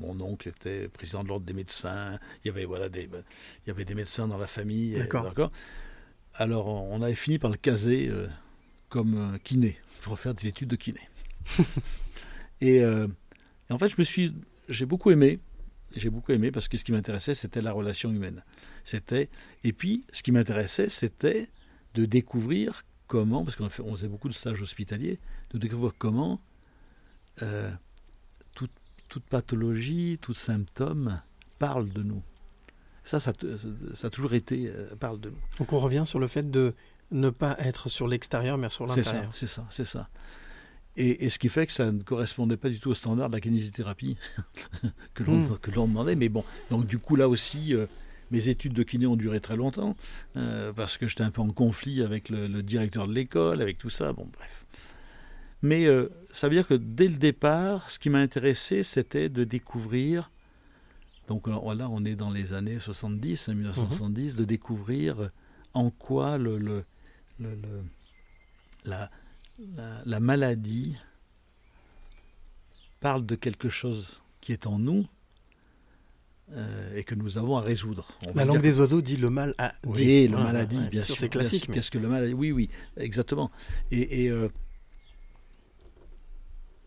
mon oncle était président de l'ordre des médecins. Il y avait voilà des, il y avait des médecins dans la famille. D'accord. alors, on avait fini par le caser euh, comme kiné, pour faire des études de kiné. [laughs] et, euh, et en fait, je me suis, j'ai beaucoup aimé. J'ai beaucoup aimé parce que ce qui m'intéressait, c'était la relation humaine. C'était et puis ce qui m'intéressait, c'était de découvrir comment, parce qu'on fait- on faisait beaucoup de stages hospitaliers, de découvrir comment euh, toute, toute pathologie, tout symptôme parle de nous. Ça, ça, ça a toujours été euh, parle de nous. Donc on revient sur le fait de ne pas être sur l'extérieur mais sur C'est ça, l'intérieur. c'est ça, c'est ça. Et, et ce qui fait que ça ne correspondait pas du tout au standard de la kinésithérapie [laughs] que l'on Mm. l'on demandait. Mais bon, donc du coup là aussi, euh, mes études de kiné ont duré très longtemps euh, parce que j'étais un peu en conflit avec le, le directeur de l'école, avec tout ça. Bon, bref. Mais euh, ça veut dire que dès le départ, ce qui m'a intéressé, c'était de découvrir. Donc là, là, on est dans les années 70, hein, 1970, de découvrir en quoi le, le- le- le- la, la, la maladie parle de quelque chose qui est en nous euh, et que nous avons à résoudre. On La langue dire- des oiseaux dit le mal a dit. oui, le Voilà, maladie, ouais, bien sûr. C'est classique. mais- Qu'est-ce que le maladie? Oui, oui, exactement. Et, et, euh,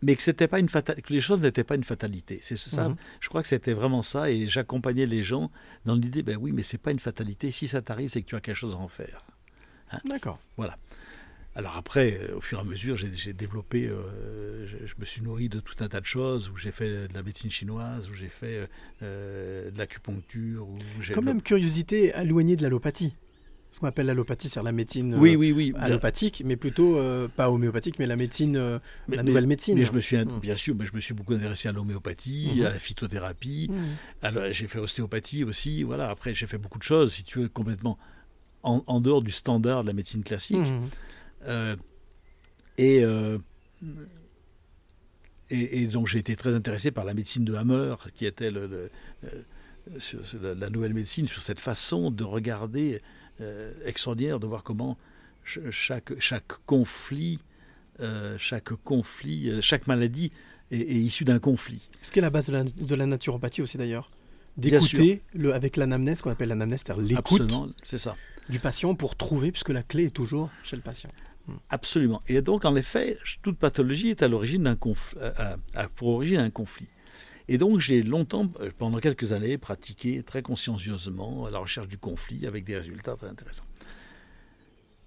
mais que c'était pas une que les choses n'étaient pas une fatalité. C'est ça. Mhm. Je crois que c'était vraiment ça, et j'accompagnais les gens dans l'idée, ben oui, mais c'est pas une fatalité. Si ça t'arrive, c'est que tu as quelque chose à en faire. D'accord. Alors après, euh, au fur et à mesure, j'ai développé, euh, je, je me suis nourri de tout un tas de choses, où j'ai fait de la médecine chinoise, où j'ai fait euh, de l'acupuncture. Quand même curiosité éloignée de l'allopathie. Ce qu'on appelle l'allopathie, c'est la médecine Oui, oui, oui. allopathique, mais plutôt euh, pas homéopathique, mais la médecine, euh, mais- la nouvelle médecine. Mais je me suis, bien sûr, mais je me suis beaucoup intéressé à l'homéopathie, Mhm. à la phytothérapie. Mhm. Alors, j'ai fait ostéopathie aussi. Voilà. Après, j'ai fait beaucoup de choses, si tu veux, complètement en, en dehors du standard de la médecine classique. Euh, et, euh, et, et donc, j'ai été très intéressé par la médecine de Hammer, qui était le, le- euh, sur- la, la nouvelle médecine, sur cette façon de regarder extraordinaire, de voir comment ch- chaque, chaque conflit, euh, chaque conflit, euh, chaque maladie est, est issue d'un conflit. Ce qui est la base de la, de la naturopathie aussi d'ailleurs. D'écouter le- avec l'anamnèse, qu'on appelle l'anamnèse, c'est-à-dire l'écoute du patient pour trouver, puisque la clé est toujours chez le patient. Absolument. Et donc, en effet, toute pathologie est à l'origine d'un conflit, a- a pour origine un conflit. Et donc, j'ai longtemps, euh, pendant quelques années, pratiqué très consciencieusement la recherche du conflit avec des résultats très intéressants.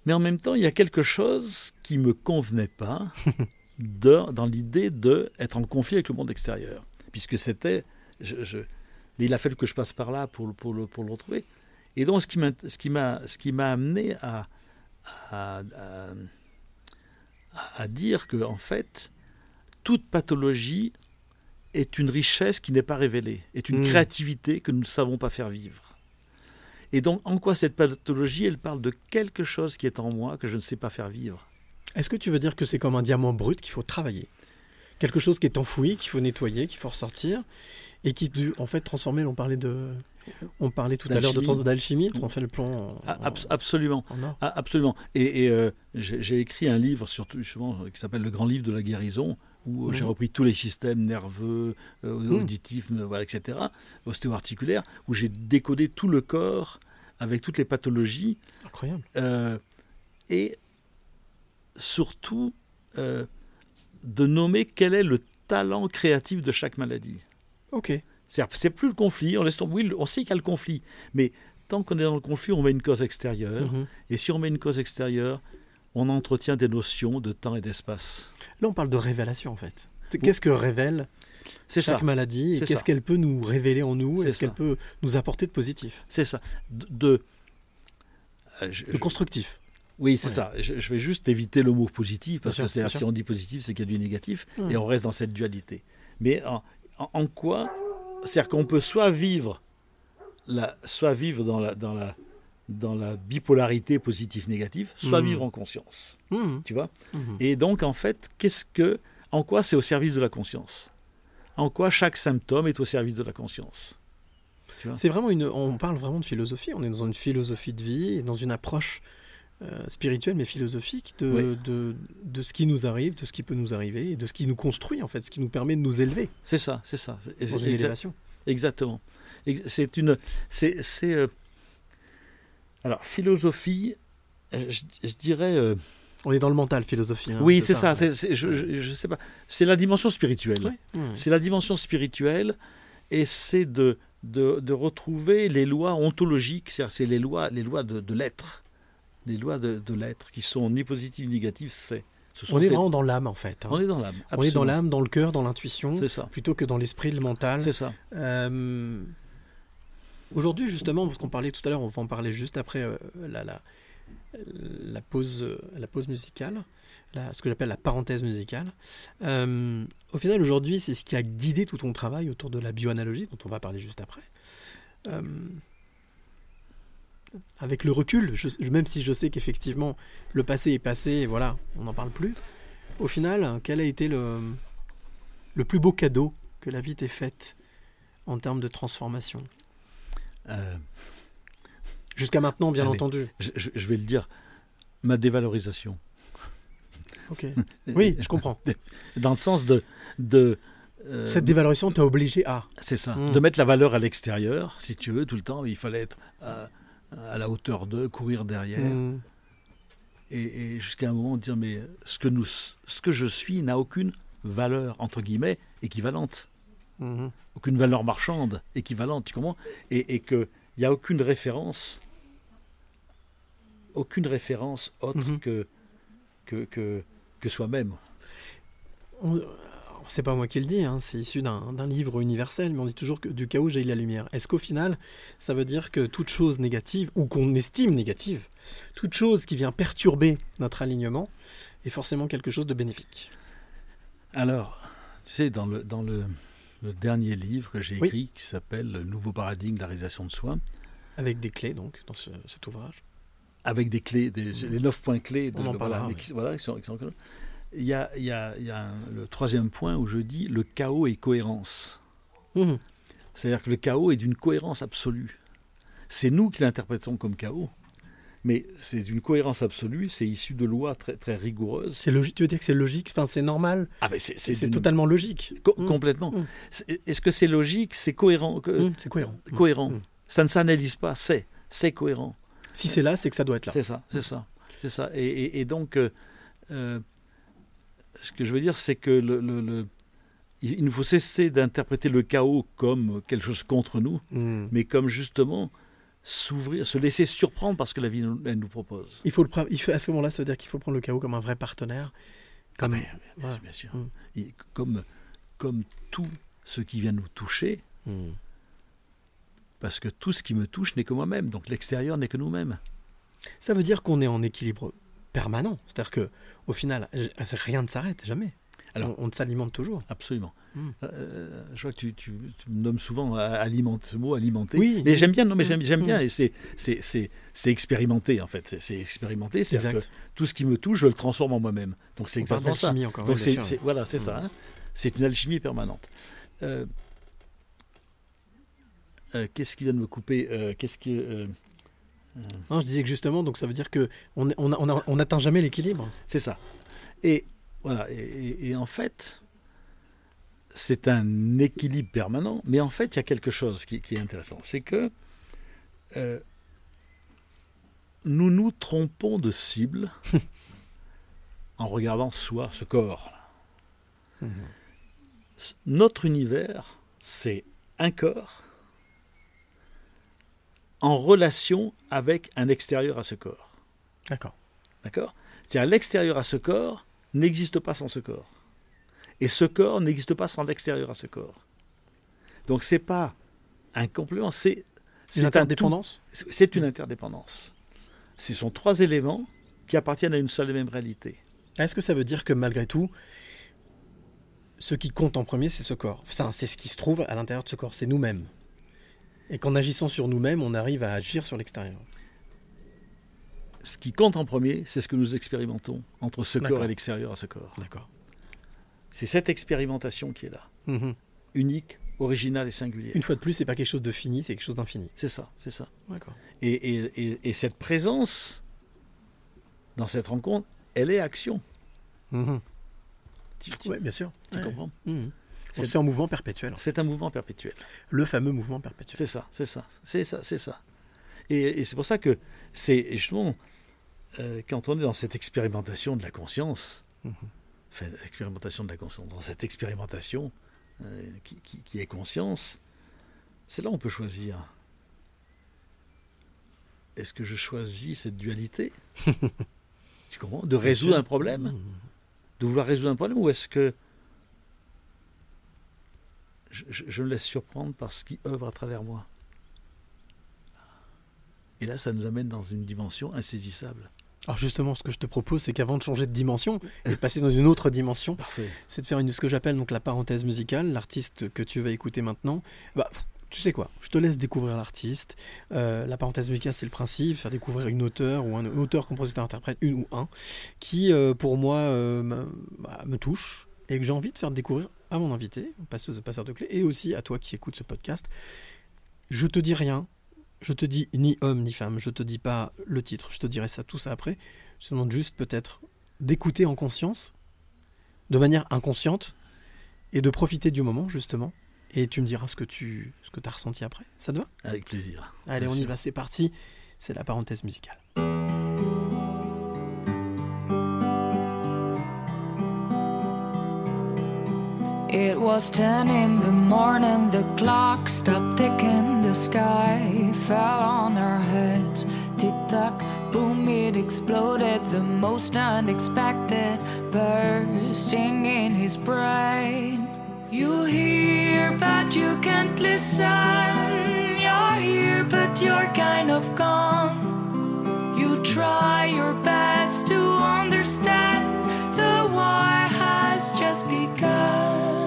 Mais en même temps, il y a quelque chose qui me convenait pas [laughs] de- dans l'idée de être en conflit avec le monde extérieur, puisque c'était, je, je- mais il a fallu que je passe par là pour, le- pour, le, pour le retrouver. Et donc, ce qui m'a, ce qui m'a, ce qui m'a amené à, à, à- à dire que en fait, toute pathologie est une richesse qui n'est pas révélée, est une Mm. créativité que nous ne savons pas faire vivre. Et donc, en quoi cette pathologie, elle parle de quelque chose qui est en moi que je ne sais pas faire vivre? Est-ce que tu veux dire que c'est comme un diamant brut qu'il faut travailler? Quelque chose qui est enfoui, qu'il faut nettoyer, qu'il faut ressortir, et qui, en fait, transformer, on parlait de... On parlait tout à l'heure de D'alchimie. on fait le plan en, Ah, en- abs- Absolument. en. Ah, absolument. Et, et, euh, j'ai écrit un livre surtout justement qui s'appelle Le Grand Livre de la guérison, où euh, j'ai repris tous les systèmes nerveux, euh, Mhm. auditifs, euh, voilà, etc., ostéo-articulaires, où j'ai décodé tout le corps avec toutes les pathologies. Incroyable. Euh, et surtout euh, de nommer quel est le talent créatif de chaque maladie. Ok. C'est-à-dire, c'est plus le conflit, on laisse tomber. On sait qu'il y a le conflit, mais tant qu'on est dans le conflit, on met une cause extérieure. Mhm. Et si on met une cause extérieure, on entretient des notions de temps et d'espace. Là, on parle de révélation en fait. Qu'est-ce que révèle chaque ça. maladie et qu'est-ce qu'elle peut nous révéler en nous Est-ce qu'elle peut nous apporter de positif C'est ça. De, de- euh, je- De je- constructif. oui, c'est Ouais. ça. Je, je vais juste éviter le mot positif parce Bien que sûr, si on dit positif, c'est qu'il y a du négatif et on reste dans cette dualité. Mais en- quoi C'est-à-dire qu'on peut soit vivre, la, soit vivre dans la, dans la, dans la bipolarité positif-négatif, soit Hmm. vivre en conscience. Mhm. Tu vois? Mhm. Et donc, en fait, qu'est-ce que, en quoi c'est au service de la conscience? En quoi chaque symptôme est au service de la conscience? C'est vraiment une. On parle vraiment de philosophie. On est dans une philosophie de vie, dans une approche euh, spirituelle mais philosophique de, Oui. de, de ce qui nous arrive, de ce qui peut nous arriver, et de ce qui nous construit en fait, ce qui nous permet de nous élever C'est ça, c'est ça. Et c'est une exa- élévation. Exactement. Ex- C'est une, c'est, c'est, euh, alors philosophie. euh, Je, je dirais. euh, On est dans le mental, philosophie. hein, oui, c'est ça. ouais. je, je- je sais pas. C'est la dimension spirituelle. Ouais, ouais. C'est la dimension spirituelle, et c'est de, de, de retrouver les lois ontologiques, c'est-à-dire c'est les lois, les lois de, de l'être, les lois de, de l'être qui sont ni positives ni négatives. C'est. Ce On est ces- vraiment dans l'âme en fait. hein. On est dans l'âme. On est dans l'âme, dans le cœur, dans l'intuition, plutôt que dans l'esprit, le mental. C'est ça. Euh, Aujourd'hui, justement, parce qu'on parlait tout à l'heure, on va en parler juste après euh, la, la, la pause, euh, la pause musicale, la- ce que j'appelle la parenthèse musicale. Euh, au final, aujourd'hui, c'est ce qui a guidé tout ton travail autour de la bioanalogie, dont on va parler juste après. Euh, avec le recul, je- même si je sais qu'effectivement le passé est passé, et voilà, on n'en parle plus. Au final, quel a été le, le plus beau cadeau que la vie t'ait fait en termes de transformation Euh, Jusqu'à maintenant, bien Allez. entendu. je, vais le dire. Ma dévalorisation. Ok. [laughs] Oui, je comprends. Dans le sens de. de euh, Cette dévalorisation t'a obligé à. C'est ça. Mm. De mettre la valeur à l'extérieur, si tu veux, tout le temps. Il fallait être à, à la hauteur de, courir derrière. Mm. Et, et jusqu'à un moment, dire mais ce que, nous, ce que je suis n'a aucune valeur, entre guillemets, équivalente. Mhm. Aucune valeur marchande équivalente, tu comprends? Et, et qu'il n'y a aucune référence, aucune référence autre Mhm. que, que, que, que soi-même. C'est pas moi qui le dis, hein, c'est issu d'un d'un livre universel, mais on dit toujours que du chaos jaillit la lumière. Est-ce qu'au final, ça veut dire que toute chose négative, ou qu'on estime négative, toute chose qui vient perturber notre alignement, est forcément quelque chose de bénéfique? Alors, tu sais, dans le, dans le, le dernier livre que j'ai Oui. écrit, qui s'appelle Le nouveau paradigme de la réalisation de soi, Avec des clés, donc, dans ce- cet ouvrage. avec des clés, des, les neuf points clés, de, le- parlera, voilà, oui. qui- voilà, qui sont- qui sont- il y a, il y a- il y a un- le troisième point où je dis le chaos et cohérence. Mhm. C'est-à-dire que le chaos est d'une cohérence absolue. C'est nous qui l'interprétons comme chaos, mais c'est une cohérence absolue, c'est issu de lois très, très rigoureuses. C'est logique, tu veux dire que c'est logique, enfin c'est normal, Ah, mais c'est, totalement logique. co- Mm. complètement. Mm. C'est- Est-ce que c'est logique? C'est cohérent c'est cohérent. Cohérent. Ça ne s'analyse pas, c'est, c'est cohérent. Si c'est là, c'est que ça doit être là. C'est ça, c'est ça, c'est ça. Et, et- et donc, euh, euh, ce que je veux dire, c'est que le, le- le- il nous faut cesser d'interpréter le chaos comme quelque chose contre nous, Mm. mais comme justement s'ouvrir, se laisser surprendre parce que la vie nous, elle nous propose. Il faut le pre- il faut, à ce moment-là, ça veut dire qu'il faut prendre le chaos comme un vrai partenaire. Comme, Ah, mais, bien, voilà. bien sûr. Et comme, comme tout ce qui vient nous toucher, Mm. parce que tout ce qui me touche n'est que moi-même, donc l'extérieur n'est que nous-mêmes. Ça veut dire qu'on est en équilibre permanent. C'est-à-dire que, au final, rien ne s'arrête jamais. Alors- on, on s'alimente toujours. Absolument. Mm. Euh, je vois que tu, tu- tu me nommes souvent à- alimenter, ce mot alimenter. Oui, mais j'aime bien, non, mais Mm. j'aime, j'aime bien, et c'est, c'est, expérimenté en fait. C'est, expérimenté, c'est Exact. que tout ce qui me touche, je le transforme en moi-même. Donc c'est exactement ça. encore. Donc oui, c'est, voilà, c'est Mm. ça. hein. C'est une alchimie permanente. Euh, euh, qu'est-ce qui vient de me couper? Euh, Qu'est-ce qui Non, je disais que justement, donc ça veut dire que on n'atteint jamais l'équilibre. C'est ça. Et voilà. Et, et- et en fait, c'est un équilibre permanent. Mais en fait, il y a quelque chose qui, qui est intéressant. C'est que euh, nous nous trompons de cible [laughs] en regardant soi, ce corps. Notre univers, c'est un corps en relation avec un extérieur à ce corps. D'accord. D'accord? C'est-à-dire l'extérieur à ce corps n'existe pas sans ce corps. Et ce corps n'existe pas sans l'extérieur à ce corps. Donc c'est pas un complément, c'est c'est Une un interdépendance? C'est une interdépendance. Ce sont trois éléments qui appartiennent à une seule et même réalité. Est-ce que ça veut dire que malgré tout, ce qui compte en premier, c'est ce corps? Enfin, c'est ce qui se trouve à l'intérieur de ce corps, c'est nous-mêmes. Et qu'en agissant sur nous-mêmes, on arrive à agir sur l'extérieur. Ce qui compte en premier, c'est ce que nous expérimentons entre ce corps et l'extérieur à ce corps. D'accord. C'est cette expérimentation qui est là, Mhm. unique, originale et singulière. Une fois de plus, c'est pas quelque chose de fini, c'est quelque chose d'infini. C'est ça, c'est ça. D'accord. Et, et- et- et cette présence dans cette rencontre, elle est action. Tu- Oui, bien sûr. tu Ouais. comprends? Mhm. C'est- en mouvement perpétuel. C'est un mouvement perpétuel. Le fameux mouvement perpétuel. C'est ça, c'est ça, c'est ça, c'est ça. Et, et c'est pour ça que c'est justement euh, quand on est dans cette expérimentation de la conscience, Mhm. enfin expérimentation de la conscience, dans cette expérimentation euh, qui, qui- qui est conscience, c'est là où on peut choisir. Est-ce que je choisis cette dualité [laughs] Tu comprends? De résoudre un problème? Mhm. De vouloir résoudre un problème ou est-ce que je, je- me laisse surprendre par ce qui œuvre à travers moi Et là, ça nous amène dans une dimension insaisissable. Alors justement, ce que je te propose, c'est qu'avant de changer de dimension et de passer dans une autre dimension, c'est de faire une, ce que j'appelle donc la parenthèse musicale, l'artiste que tu vas écouter maintenant. Bah, tu sais quoi Je te laisse découvrir l'artiste. Euh, la parenthèse musicale, c'est le principe, faire découvrir une auteure ou un auteur, compositeur, interprète, une ou un, qui euh, pour moi euh, bah, me touche et que j'ai envie de faire découvrir à mon invité, passeuse de passeur de clés, et aussi à toi qui écoutes ce podcast. Je te dis rien, je te dis ni homme ni femme, je te dis pas le titre, je te dirai ça tout ça après. Je te demande juste peut-être d'écouter en conscience, de manière inconsciente, et de profiter du moment justement. Et tu me diras ce que tu ce que as ressenti après. Ça te va? Avec plaisir. Allez, Bien on y va, c'est parti. C'est la parenthèse musicale. It was ten in the morning, the clock stopped ticking, the sky fell on our heads. Tick tock, boom, it exploded, the most unexpected, bursting in his brain. You hear, but you can't listen. You're here, but you're kind of gone. You try your best to understand. The war has just begun.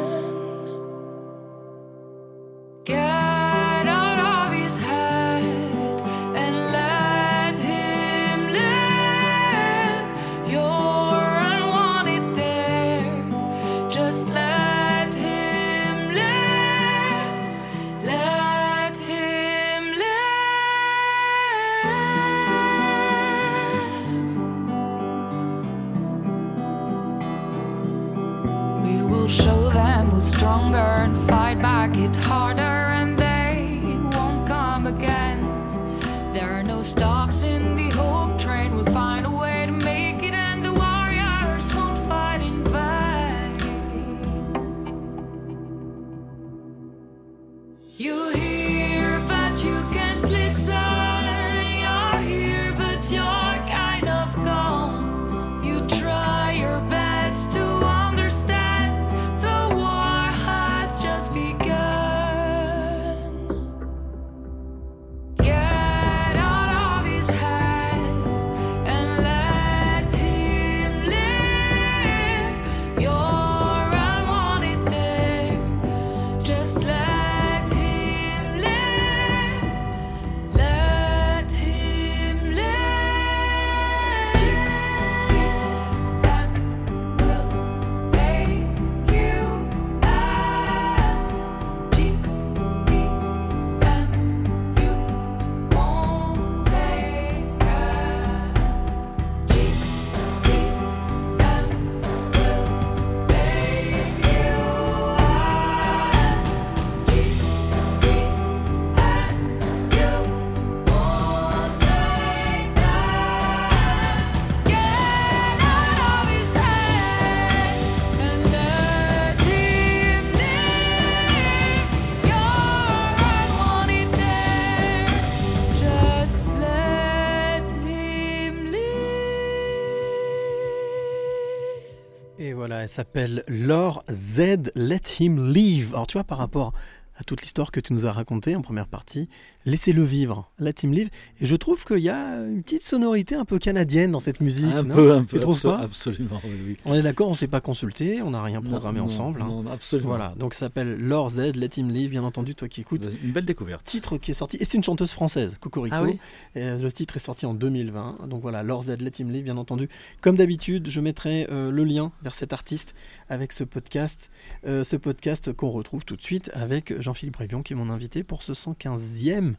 Elle s'appelle Laure Z, Let Him Live. Alors tu vois, par rapport à toute l'histoire que tu nous as racontée en première partie, laissez-le vivre, Let Him Live. Et je trouve qu'il y a une petite sonorité un peu canadienne dans cette musique. Un non peu, un peu. Tu pas Absolument, oui. oui. On est d'accord, on ne s'est pas consulté, on n'a rien programmé non, ensemble. hein. Non, absolument. Voilà, donc ça s'appelle Laure Z, Let Him Live, bien entendu, toi qui écoutes. Une belle découverte. Titre qui est sorti, et c'est une chanteuse française, Cocorico. Ah oui? Et, euh, le titre est sorti en 2020. Donc voilà, Laure Z, Let Him Live, bien entendu. Comme d'habitude, je mettrai euh, le lien vers cet artiste avec ce podcast. Euh, ce podcast qu'on retrouve tout de suite avec Jean-Philippe Brébion, qui est mon invité pour ce 115e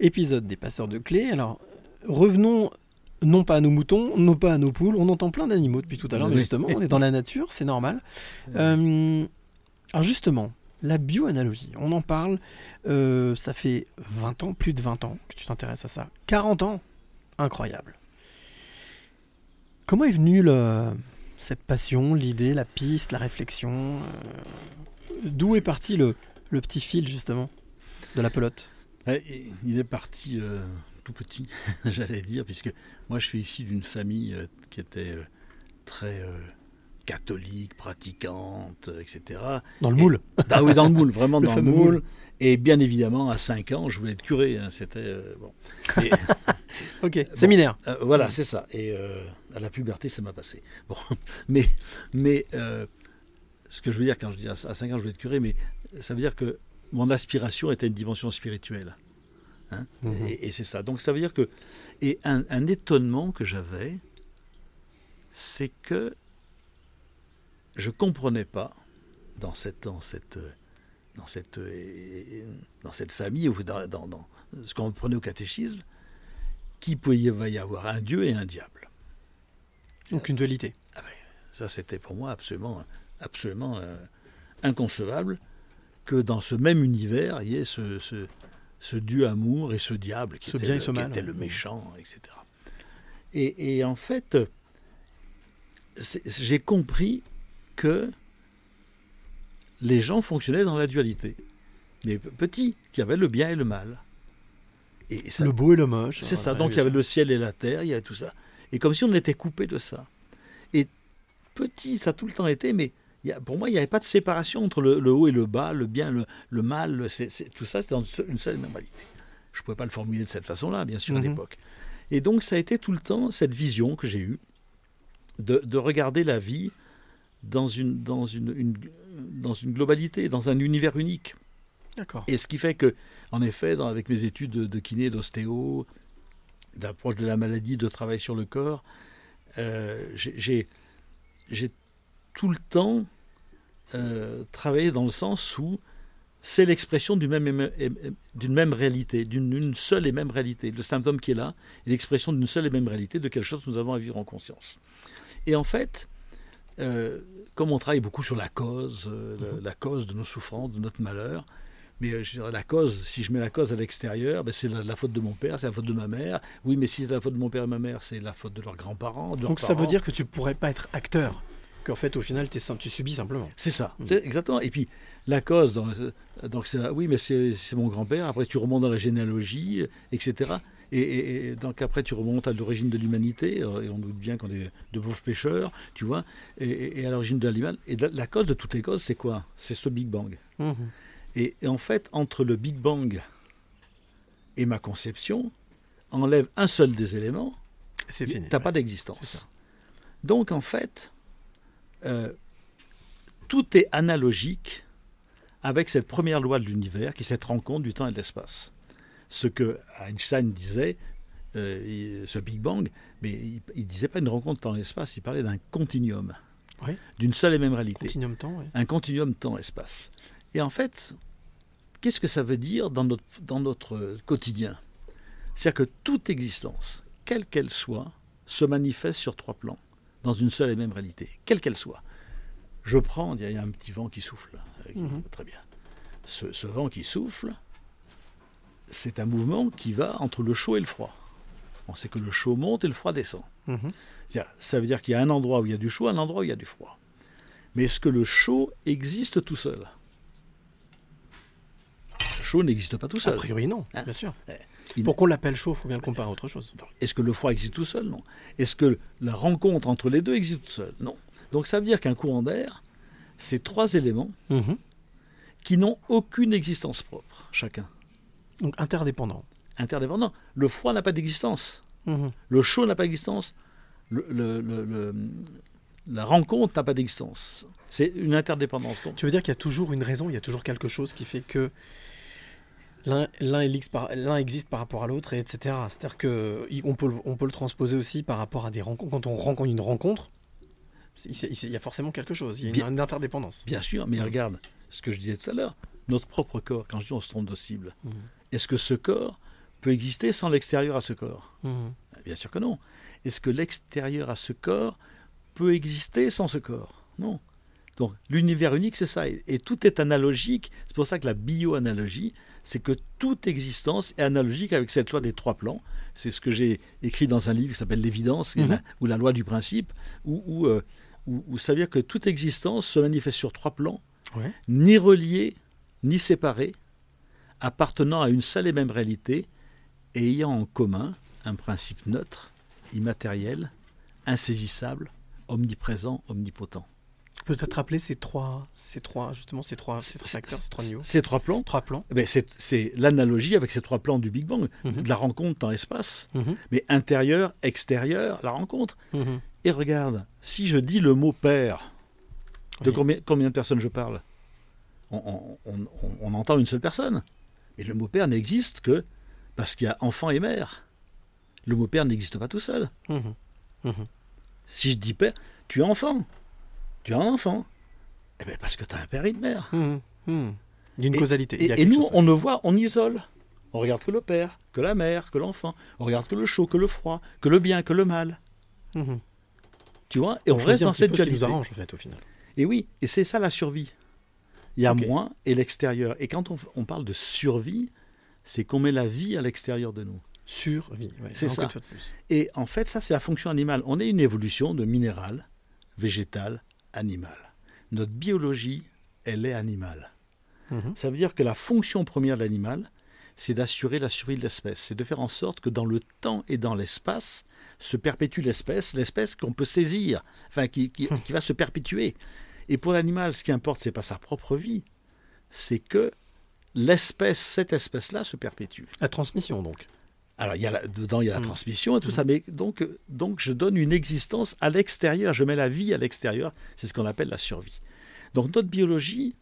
épisode des Passeurs de Clés. Alors, revenons non pas à nos moutons, non pas à nos poules. On entend plein d'animaux depuis tout à l'heure, mais justement, on est dans la nature, c'est normal. Euh, alors justement, la bioanalogie, on en parle, euh, ça fait 20 ans, plus de 20 ans que tu t'intéresses à ça. 40 ans Incroyable. Comment est venue le- cette passion, l'idée, la piste, la réflexion euh, D'où est parti le, le petit fil justement de la pelote? Il est parti euh, tout petit, [laughs] j'allais dire, puisque moi je suis issu d'une famille euh, qui était euh, très euh, catholique, pratiquante, euh, etc. Dans le Et- moule [laughs] Ah oui, dans le moule, vraiment [laughs] Le dans le moule. moule. Et bien évidemment, à 5 ans, je voulais être curé. hein, C'était euh, bon. Et- Ok, séminaire. euh, voilà, c'est ça. Et euh, à la puberté, ça m'a passé. Bon, mais mais euh, ce que je veux dire quand je dis à 5 ans, je voulais être curé, mais ça veut dire que mon aspiration était une dimension spirituelle. Hein Mhm. Et, et c'est ça. Donc ça veut dire que et un, un étonnement que j'avais, c'est que je comprenais pas dans cette dans cette dans cette dans cette famille ou dans, dans- dans ce qu'on prenait au catéchisme qu'il pouvait y avoir un Dieu et un diable. Donc une dualité. Ça, c'était pour moi absolument, absolument euh, inconcevable que dans ce même univers, il y ait ce, ce, ce Dieu amour et ce diable qui, Ce était, bien et le, ce qui mal, était ouais. le méchant, etc. Et, et en fait, j'ai compris que les gens fonctionnaient dans la dualité. Mais petit, qu'il y avait le bien et le mal. Et, ça- Le beau et le moche. c'est ça. Ouais, Donc il y avait le ciel et la terre, il y avait tout ça. Et comme si on était coupé de ça. Et petit, ça a tout le temps été, mais pour moi, il n'y avait pas de séparation entre le, le haut et le bas, le bien, le, le mal. le- tout ça, c'était dans une seule- réalité. Je ne pouvais pas le formuler de cette façon-là, bien sûr, à Mhm. l'époque. Et donc, ça a été tout le temps cette vision que j'ai eue de, de regarder la vie dans une, dans, une, une- dans une globalité, dans un univers unique. D'accord. Et ce qui fait que, en effet, dans- avec mes études de, de kiné, d'ostéo, d'approche de la maladie, de travail sur le corps, euh, j'ai tout le temps euh, travaillé dans le sens où c'est l'expression d'une même, éme- d'une même réalité, d'une une seule et même réalité. Le symptôme qui est là est l'expression d'une seule et même réalité de quelque chose que nous avons à vivre en conscience. Et en fait, euh, comme on travaille beaucoup sur la cause, euh, la, la cause de nos souffrances, de notre malheur, mais euh, je la cause, si je mets la cause à l'extérieur, ben, c'est la, la faute de mon père, c'est la faute de ma mère. Oui, mais si c'est la faute de mon père et ma mère, c'est la faute de leurs grands-parents. de leurs Donc ça veut dire que tu pourrais pas être acteur, qu'en fait au final tu subis simplement. C'est ça, Mm. c'est exactement. Et puis la cause, donc, euh, donc c'est oui, mais c'est mon grand-père. Après, tu remontes dans la généalogie, euh, etc. Et, et- et donc après, tu remontes à l'origine de l'humanité, euh, et on doute bien qu'on est de pauvres pêcheurs, tu vois, et, à l'origine de l'animal. Et la, la cause de toutes les causes, c'est quoi? C'est ce Big Bang. Mhm. Et, en fait, entre le Big Bang et ma conception, enlève un seul des éléments, C'est tu fini. n'as ouais. pas d'existence. Donc en fait, euh, tout est analogique avec cette première loi de l'univers qui est cette rencontre du temps et de l'espace. Ce que Einstein disait, euh, ce Big Bang, mais il ne disait pas une rencontre temps et espace, il parlait d'un continuum, Oui. d'une seule et même réalité Continuum temps, un continuum temps-espace. Et en fait, qu'est-ce que ça veut dire dans notre, dans notre quotidien? C'est-à-dire que toute existence, quelle qu'elle soit, se manifeste sur trois plans, dans une seule et même réalité, quelle qu'elle soit. Je prends, il y a- a un petit vent qui souffle, euh, qui- Mhm. très bien. Ce, ce vent qui souffle, c'est un mouvement qui va entre le chaud et le froid. On sait que le chaud monte et le froid descend. Mhm. Ça veut dire qu'il y a un endroit où il y a du chaud, un endroit où il y a du froid. Mais est-ce que le chaud existe tout seul? Le chaud n'existe pas tout A seul. priori non, Hein bien sûr. Il- Pour qu'on l'appelle chaud, faut bien le comparer à autre chose. Est-ce que le froid existe tout seul? Non. Est-ce que la rencontre entre les deux existe tout seul? Non. Donc ça veut dire qu'un courant d'air, c'est trois éléments Mhm. qui n'ont aucune existence propre, chacun. Donc interdépendant. Interdépendant. Le froid n'a pas d'existence. Mhm. Le chaud n'a pas d'existence. Le- le- le- le- la rencontre n'a pas d'existence. C'est une interdépendance. Donc, Tu veux dire qu'il y a toujours une raison, il y a toujours quelque chose qui fait que l'un existe par, rapport à l'autre, et etc. C'est-à-dire que il- on peut, le- on peut le transposer aussi par rapport à des rencontres. Quand on rencontre une rencontre, il y a forcément quelque chose, il y a une, Bien- une interdépendance. Bien sûr, mais regarde ce que je disais tout à l'heure. Notre propre corps, quand je dis on se trompe de cible, Mhm. est-ce que ce corps peut exister sans l'extérieur à ce corps? Mhm. Bien sûr que non. Est-ce que l'extérieur à ce corps peut exister sans ce corps? Non. Donc l'univers unique, c'est ça. Et, et tout est analogique. C'est pour ça que la bioanalogie, c'est que toute existence est analogique avec cette loi des trois plans. C'est ce que j'ai écrit dans un livre qui s'appelle L'évidence, Mhm. ou la loi du principe, où, où, euh, où- où ça veut dire que toute existence se manifeste sur trois plans, Ouais. ni reliés, ni séparés, appartenant à une seule et même réalité, et ayant en commun un principe neutre, immatériel, insaisissable, omniprésent, omnipotent. Peut-être rappeler ces trois, ces trois, justement, ces trois, ces trois facteurs, ces trois niveaux. Ces trois plans, Trois plans. eh ben, c'est l'analogie avec ces trois plans du Big Bang, Mhm. de la rencontre dans l'espace, Mhm. mais intérieur, extérieur, la rencontre. Mhm. Et regarde, si je dis le mot père, de Oui. combien, combien de personnes je parle? On, on- on- on- on entend une seule personne. Mais le mot père n'existe que parce qu'il y a enfant et mère. Le mot père n'existe pas tout seul. Si je dis père, tu es enfant. Tu es un enfant. Eh bien, parce que tu as un père et une mère. Mhm. Il y a une Et- causalité. il y Et, a et quelque nous, chose. on ne voit, on isole. On regarde que le père, que la mère, que l'enfant. On regarde que le chaud, que le froid, que le bien, que le mal. Mhm. Tu vois Et on, reste dans cette peu ce qui dualité. nous arrange, en fait, au final. Et oui, et c'est ça la survie. Il y a Ok. moi et l'extérieur. Et quand on, on parle de survie, c'est qu'on met la vie à l'extérieur de nous. Survie. ouais, C'est ça. Et en fait, ça, c'est la fonction animale. On est une évolution de minéral, végétal, animal. Notre biologie, elle est animale. Mhm. Ça veut dire que la fonction première de l'animal, c'est d'assurer la survie de l'espèce. C'est de faire en sorte que dans le temps et dans l'espace se perpétue l'espèce, l'espèce qu'on peut saisir, enfin qui, qui- qui va se perpétuer. Et pour l'animal, ce qui importe, c'est pas sa propre vie, c'est que l'espèce, cette espèce-là, se perpétue. La transmission, donc. Alors, il y a la- dedans, il y a la Mm. transmission et tout ça, mais donc, donc je donne une existence à l'extérieur, je mets la vie à l'extérieur, c'est ce qu'on appelle la survie. Donc notre biologie,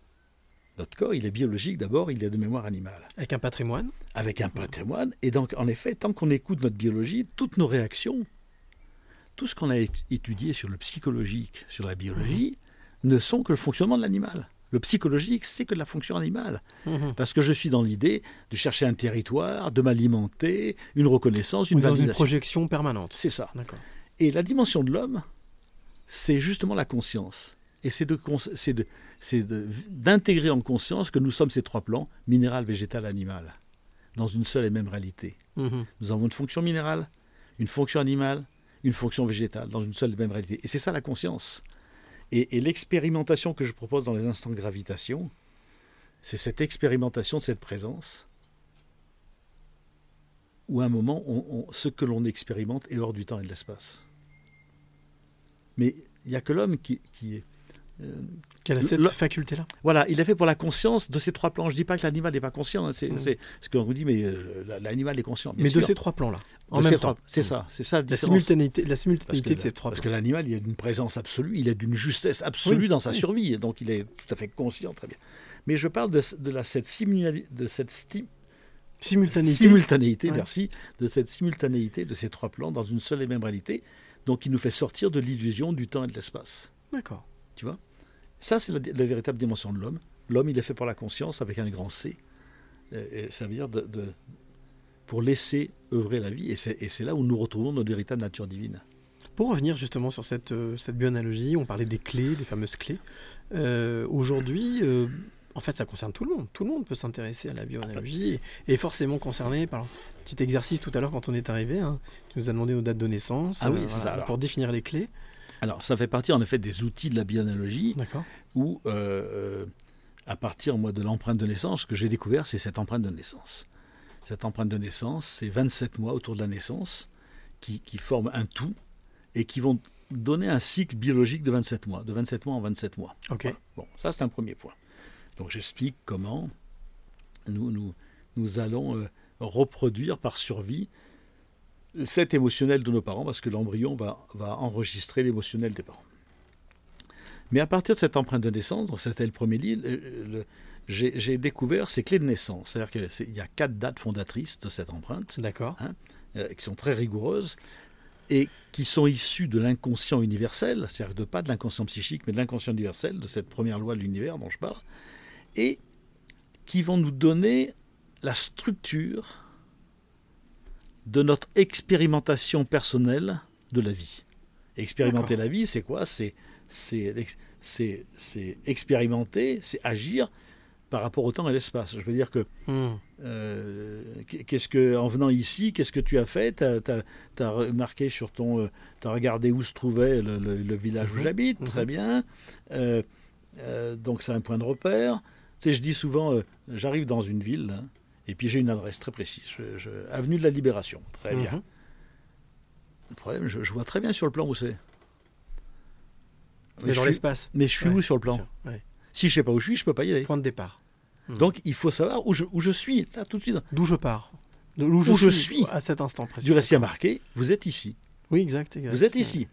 notre corps, il est biologique d'abord, il est de mémoire animale, Avec un patrimoine. avec un patrimoine, et donc en effet, tant qu'on écoute notre biologie, toutes nos réactions, tout ce qu'on a étudié sur le psychologique, sur la biologie, ne sont que le fonctionnement de l'animal. Le psychologique, c'est que de la fonction animale. Mhm. Parce que je suis dans l'idée de chercher un territoire, de m'alimenter, une reconnaissance, une dans une projection permanente. C'est ça. Et la dimension de l'homme, c'est justement la conscience. Et c'est d'intégrer en conscience que nous sommes ces trois plans, minéral, végétal, animal, dans une seule et même réalité. Mhm. Nous avons une fonction minérale, une fonction animale, une fonction végétale, dans une seule et même réalité. Et c'est ça la conscience. Et, l'expérimentation que je propose dans les instants de gravitation, c'est cette expérimentation cette présence, où à un moment, on- ce que l'on expérimente est hors du temps et de l'espace. Mais il n'y a que l'homme qui est... euh, Quelle a cette faculté-là voilà, il est fait pour la conscience de ces trois plans. Je ne dis pas que l'animal n'est pas conscient. hein, C'est Mm. c'est ce qu'on vous dit, mais euh, la- l'animal est conscient. Mais de ces trois plans-là. En De même temps. C'est ça, c'est ça. La différence. simultanéité, la Parce simultanéité de ces trois parce plans. que l'animal, il a d'une présence absolue, il a d'une justesse absolue Oui, dans sa survie, donc il est tout à fait conscient, très bien. Mais je parle de, de la, cette, de cette sti- Simultanéité. simultanéité, Ouais. merci, de cette simultanéité de ces trois plans dans une seule et même réalité, donc il nous fait sortir de l'illusion du temps et de l'espace. D'accord. Tu vois? Ça, c'est la, la véritable dimension de l'homme. L'homme, il est fait pour la conscience avec un grand C. Et, et ça veut dire de, de- pour laisser œuvrer la vie. Et c'est là où nous retrouvons notre véritable nature divine. Pour revenir justement sur cette, euh, cette bioanalogie, on parlait des clés, des fameuses clés. Euh, Aujourd'hui, euh, en fait, ça concerne tout le monde. Tout le monde peut s'intéresser à la bioanalogie et est forcément concerné par un petit exercice tout à l'heure quand on est arrivé. hein. Tu nous as demandé nos dates de naissance euh, Ah oui, ça, pour définir les clés. Alors, ça fait partie en effet des outils de la bioanalogie D'accord. où, euh, euh, à partir moi, de l'empreinte de naissance, ce que j'ai découvert, c'est cette empreinte de naissance. Cette empreinte de naissance, c'est 27 mois autour de la naissance qui, qui forment un tout et qui vont donner un cycle biologique de 27 mois, de 27 mois en 27 mois. Ok. Voilà. Bon, ça c'est un premier point. Donc j'explique comment nous, nous, nous allons euh, reproduire par survie cet émotionnel de nos parents, parce que l'embryon va, va enregistrer l'émotionnel des parents. Mais à partir de cette empreinte de naissance, c'était le premier livre, j'ai découvert ces clés de naissance. C'est-à-dire qu'il y a quatre dates fondatrices de cette empreinte D'accord. euh, qui sont très rigoureuses et qui sont issues de l'inconscient universel, c'est-à-dire de pas de l'inconscient psychique, mais de l'inconscient universel, de cette première loi de l'univers dont je parle, et qui vont nous donner la structure de notre expérimentation personnelle de la vie. Expérimenter la vie, c'est quoi? C'est expérimenter, c'est agir par rapport au temps et l'espace. Je veux dire que Hmm. euh, qu'est-ce que, en venant ici, qu'est-ce que tu as fait? Tu as, remarqué sur ton. tu as regardé où se trouvait le, le- le village où Mhm. j'habite, Mhm. très bien. Euh, euh, donc c'est un point de repère. Tu sais, je dis souvent, euh, j'arrive dans une ville, hein, et puis j'ai une adresse très précise. Je- je- avenue de la Libération, très bien. Mhm. Le problème, je, je vois très bien sur le plan où c'est. Mais dans l'espace. Mais je suis Ouais, où sur le plan ouais. Si je sais pas où je suis, je peux pas y aller. Point de départ. Mhm. Donc il faut savoir où je, où je suis, là, tout de suite. D'où je pars. De- Où je suis. à cet instant précis. Du a marqué, vous êtes ici. Oui, exact. exact. Vous êtes ici.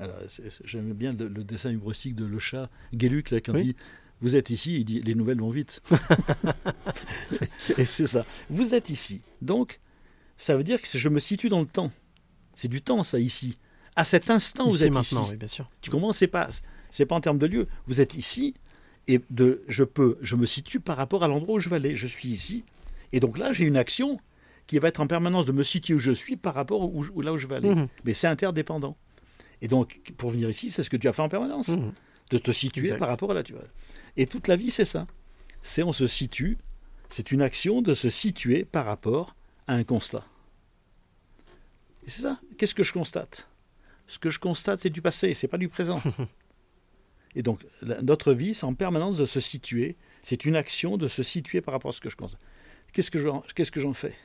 Alors, j'aime bien le, le dessin humoristique de Le Chat, Guéluc, là, quand Oui. il dit Vous êtes ici, il dit Les nouvelles vont vite. [laughs] Et c'est ça. Vous êtes ici. Donc, ça veut dire que je me situe dans le temps. C'est du temps, ça, ici. À cet instant, vous Ici, êtes maintenant, ici. oui, bien sûr. Tu comprends? C'est pas, c'est pas en termes de lieu. Vous êtes ici, et de, je peux, je me situe par rapport à l'endroit où je vais aller. Je suis ici. Et donc là, j'ai une action qui va être en permanence de me situer où je suis par rapport où, où- là où je vais aller. Mhm. Mais c'est interdépendant. Et donc, pour venir ici, c'est ce que tu as fait en permanence. Mhm. De te situer Exact. par rapport à là tu vas. Et toute la vie, c'est ça. C'est on se situe. C'est une action de se situer par rapport à un constat. Et c'est ça. Qu'est-ce que je constate? Ce que je constate, c'est du passé, c'est pas du présent. [laughs] Et donc, notre vie, c'est en permanence de se situer. C'est une action de se situer par rapport à ce que je constate. Qu'est-ce que j'en qu'est-ce que j'en fais?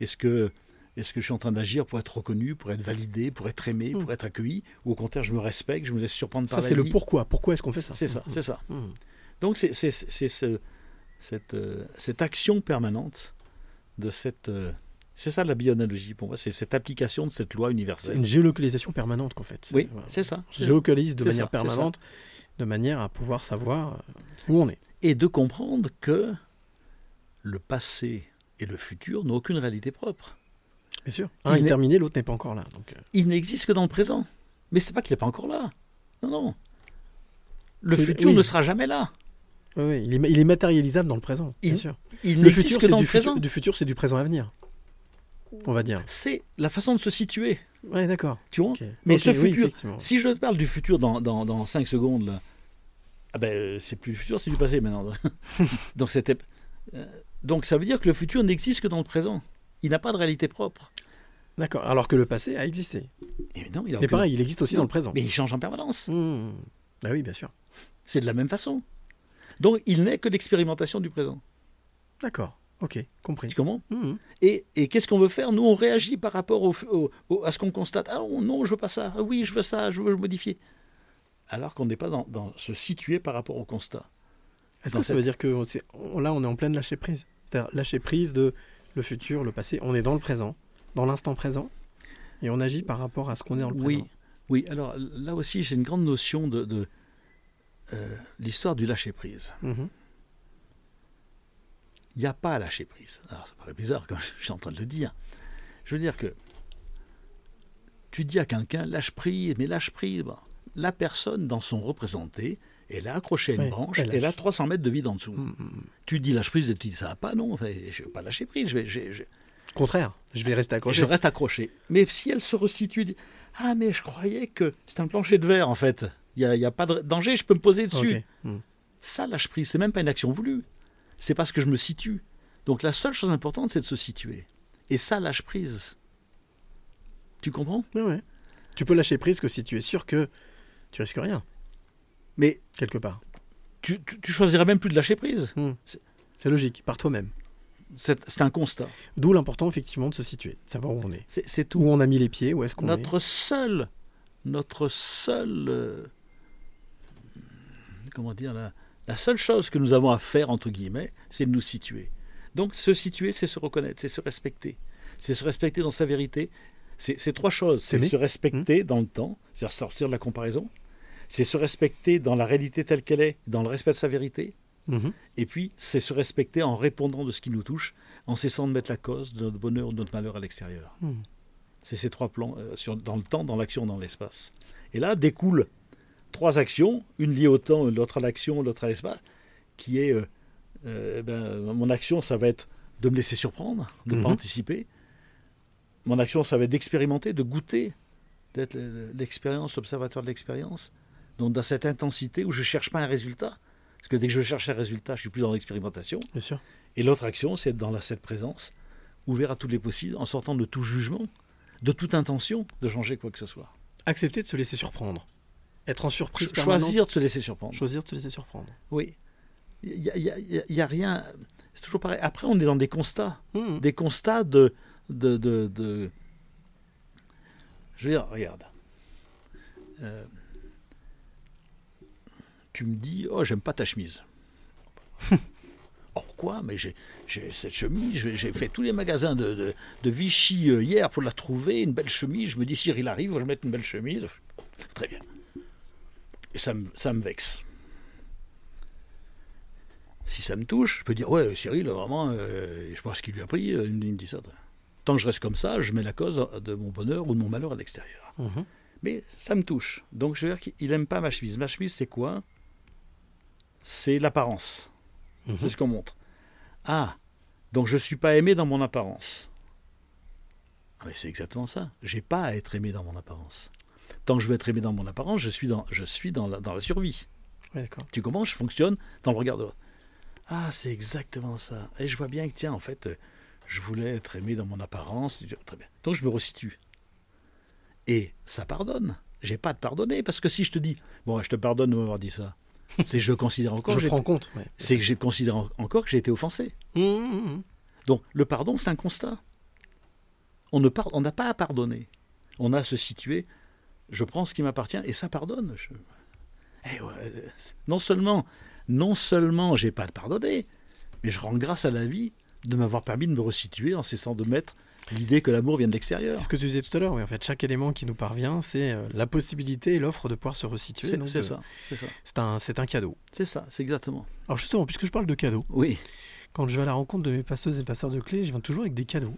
Est-ce que, est que je suis en train d'agir pour être reconnu, pour être validé, pour être aimé, Hmm. pour être accueilli Ou au contraire, je me respecte, je me laisse surprendre par Ça, la c'est le vie pourquoi. Pourquoi est-ce qu'on fait ça C'est ça, c'est ça. Mhm. Donc, c'est ce- cette, euh, cette action permanente de cette. euh, c'est ça la bioanalogie pour moi, c'est cette application de cette loi C'est universelle. une géolocalisation permanente qu'on fait. Oui, Voilà. c'est ça. On se géolocalise de manière ça, ça. permanente, de manière à pouvoir savoir euh, où on est. Et de comprendre que le passé et le futur n'ont aucune réalité propre. Bien sûr. Un Il est terminé, l'autre n'est pas encore là. Donc, euh, Il n'existe que dans le présent. Mais c'est pas qu'il n'est pas encore là. Non, non. Le Oui, futur oui. ne sera jamais là. ouais, ouais, il, est, il est matérialisable dans le présent, bien Il- sûr. Il Le n'existe futur, que dans du, le présent. futur, du futur, c'est du présent à venir. On va dire. C'est la façon de se situer. Ouais, d'accord. Tu vois. Mais ce oui, futur, si je te parle du futur dans, dans, dans 5 secondes, là, ah ben, c'est plus le futur, c'est du passé maintenant. [laughs] donc, c'était, euh, donc ça veut dire que le futur n'existe que dans le présent. Il n'a pas de réalité propre. D'accord. Alors que le passé a existé. Et non, il a C'est aucune- pareil, il existe aussi Non, dans le présent. Mais il change en permanence. Bah oui, bien sûr. C'est de la même façon. Donc il n'est que l'expérimentation du présent. D'accord. Ok, compris. Tu comprends Mhm. Et, et qu'est-ce qu'on veut faire? Nous, on réagit par rapport au, au- au- à ce qu'on constate. Ah non, non, je veux pas ça. Ah oui, je veux ça, je veux le modifier. Alors qu'on n'est pas dans, dans se situer par rapport au constat. Est-ce que ça veut dire que là, on est en pleine lâcher prise C'est-à-dire lâcher prise de le futur, le passé. On est dans le présent, dans l'instant présent, et on agit par rapport à ce qu'on est dans le Oui, présent. oui. Alors là aussi, j'ai une grande notion de, de, euh, l'histoire du lâcher prise. Mhm. Il n'y a pas à lâcher prise. Alors, ça paraît bizarre quand je suis en train de le dire. Je veux dire que tu dis à quelqu'un lâche prise, mais lâche prise. la personne, dans son représenté, elle est accrochée à une branche, elle elle, a lâche. 300 mètres de vide en dessous. Mhm. Tu dis lâche prise et tu dis ça va pas, non, enfin, je ne veux pas lâcher prise, je, vais, je- je- Contraire, je vais rester accroché. je reste accroché. Mais si elle se resitue, dit, ah mais je croyais que c'est un plancher de verre en fait, il n'y a, il y a pas de danger, je peux me poser dessus. Ça, lâche prise, c'est même pas une action voulue. C'est parce que je me situe. Donc la seule chose importante, c'est de se situer. Et ça, lâche prise. Tu comprends? Ouais, ouais. Tu peux lâcher prise que si tu es sûr que tu risques rien, Mais quelque part. tu, tu, tu choisirais même plus de lâcher prise. C'est logique, par toi-même. C'est c'est un constat. D'où l'important, effectivement, de se situer, de savoir où on est. C'est c'est tout. Où on a mis les pieds, où est-ce qu'on est. Notre seule notre seule, euh, comment dire, la, la seule chose que nous avons à faire entre guillemets, c'est de nous situer. Donc se situer, c'est se reconnaître, c'est se respecter, c'est se respecter dans sa vérité. C'est c'est trois choses. C'est se respecter dans le temps, c'est-à-dire sortir de la comparaison. C'est se respecter dans la réalité telle qu'elle est, dans le respect de sa vérité. Mhm. Et puis, c'est se respecter en répondant de ce qui nous touche, en cessant de mettre la cause de notre bonheur ou de notre malheur à l'extérieur. Mhm. C'est ces trois plans, euh, sur, dans le temps, dans l'action, dans l'espace. Et là découlent trois actions, une liée au temps, l'autre à l'action, l'autre à l'espace, qui est, euh, euh, ben, mon action, ça va être de me laisser surprendre, de ne pas Mhm. anticiper. Mon action, ça va être d'expérimenter, de goûter, d'être le- l'expérience, l'observateur de l'expérience. Donc dans cette intensité où je ne cherche pas un résultat, parce que dès que je cherche un résultat, je suis plus dans l'expérimentation. Bien sûr. Et l'autre action, c'est être dans la, cette présence, ouvert à tous les possibles, en sortant de tout jugement, de toute intention de changer quoi que ce soit. Accepter de se laisser surprendre. Être en surprise permanente. choisir de se laisser surprendre. Choisir de se laisser surprendre. Oui. Il n'y a, y y rien. C'est toujours pareil. Après, on est dans des constats. Mhm. Des constats de. de, de, de- Je veux dire, regarde. Euh, tu me dis, oh, j'aime pas ta chemise. [laughs] oh, quoi Mais j'ai cette chemise, j'ai- fait tous les magasins de, de, de Vichy euh, hier pour la trouver, une belle chemise. Je me dis, Cyril arrive, je vais mettre une belle chemise. Très bien. Et ça me, ça me vexe. Si ça me touche, je peux dire, ouais, Cyril, vraiment, euh, je pense qu'il lui a pris, euh, dit ça. Tant que je reste comme ça, je mets la cause de mon bonheur ou de mon malheur à l'extérieur. Mhm. Mais ça me touche. Donc je veux dire qu'il n'aime pas ma chemise. Ma chemise, c'est quoi? C'est l'apparence. Mhm. C'est ce qu'on montre. Ah, donc je ne suis pas aimé dans mon apparence. Ah, mais c'est exactement ça. J'ai pas à être aimé dans mon apparence. Tant que je veux être aimé dans mon apparence, je suis dans, je suis dans, la, dans la survie. Ouais. Tu comprends? Je fonctionne dans le regard de l'autre. Ah, c'est exactement ça. Et je vois bien que, tiens, en fait, je voulais être aimé dans mon apparence. Très bien. Donc je me resitue. Et ça pardonne. J'ai pas à te pardonner parce que si je te dis, bon, je te pardonne de m'avoir dit ça, c'est que je considère encore. Je que j'ai- prends en compte. ouais. C'est que je considère en- encore que j'ai été offensé. Mhm, mhm. Donc le pardon, c'est un constat. On ne par- on n'a pas à pardonner. On a à se situer. Je prends ce qui m'appartient et ça pardonne. Je- Eh ouais, non seulement, non seulement j'ai pas à pardonner, mais je rends grâce à la vie de m'avoir permis de me resituer en cessant de mettre l'idée que l'amour vient de l'extérieur. C'est ce que tu disais tout à l'heure, oui. En fait, chaque élément qui nous parvient, c'est euh, la possibilité et l'offre de pouvoir se resituer. C'est euh, ça, c'est ça, C'est un, c'est un cadeau. c'est ça, c'est exactement. Alors justement, puisque je parle de cadeaux, Oui, quand je vais à la rencontre de mes passeuses et passeurs de clés, je viens toujours avec des cadeaux.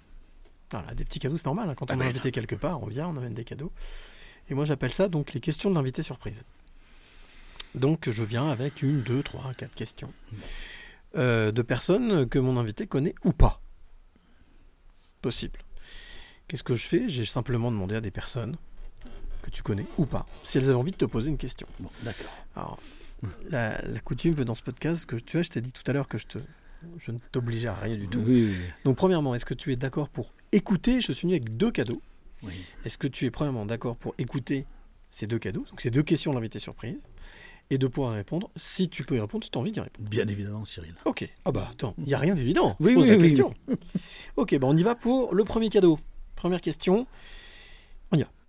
Voilà, des petits cadeaux, c'est normal. hein. Quand Ah on est ben, invité quelque part, on vient, on amène des cadeaux. Et moi, j'appelle ça donc les questions de l'invité surprise. Donc, je viens avec une, deux, trois, quatre questions euh, de personnes que mon invité connaît ou pas. Possible. Qu'est-ce que je fais? J'ai simplement demandé à des personnes que tu connais ou pas, si elles avaient envie de te poser une question. bon, d'accord. Alors, la, la coutume veut dans ce podcast que tu vois, je t'ai dit tout à l'heure que je, te, je ne t'obligeais à rien du tout. Oui, oui, Donc, premièrement, est-ce que tu es d'accord pour écouter? Je suis venu avec deux cadeaux. oui. Est-ce que tu es premièrement d'accord pour écouter ces deux cadeaux? Donc, ces deux questions de l'invité surprise. Et de pouvoir répondre. Si tu peux y répondre, si tu as envie d'y répondre. Bien évidemment, Cyril. Ok. Ah bah, attends, il n'y a rien d'évident. Je Oui, pose oui, la oui, question. [laughs] ok, bah on y va pour le premier cadeau. Première question.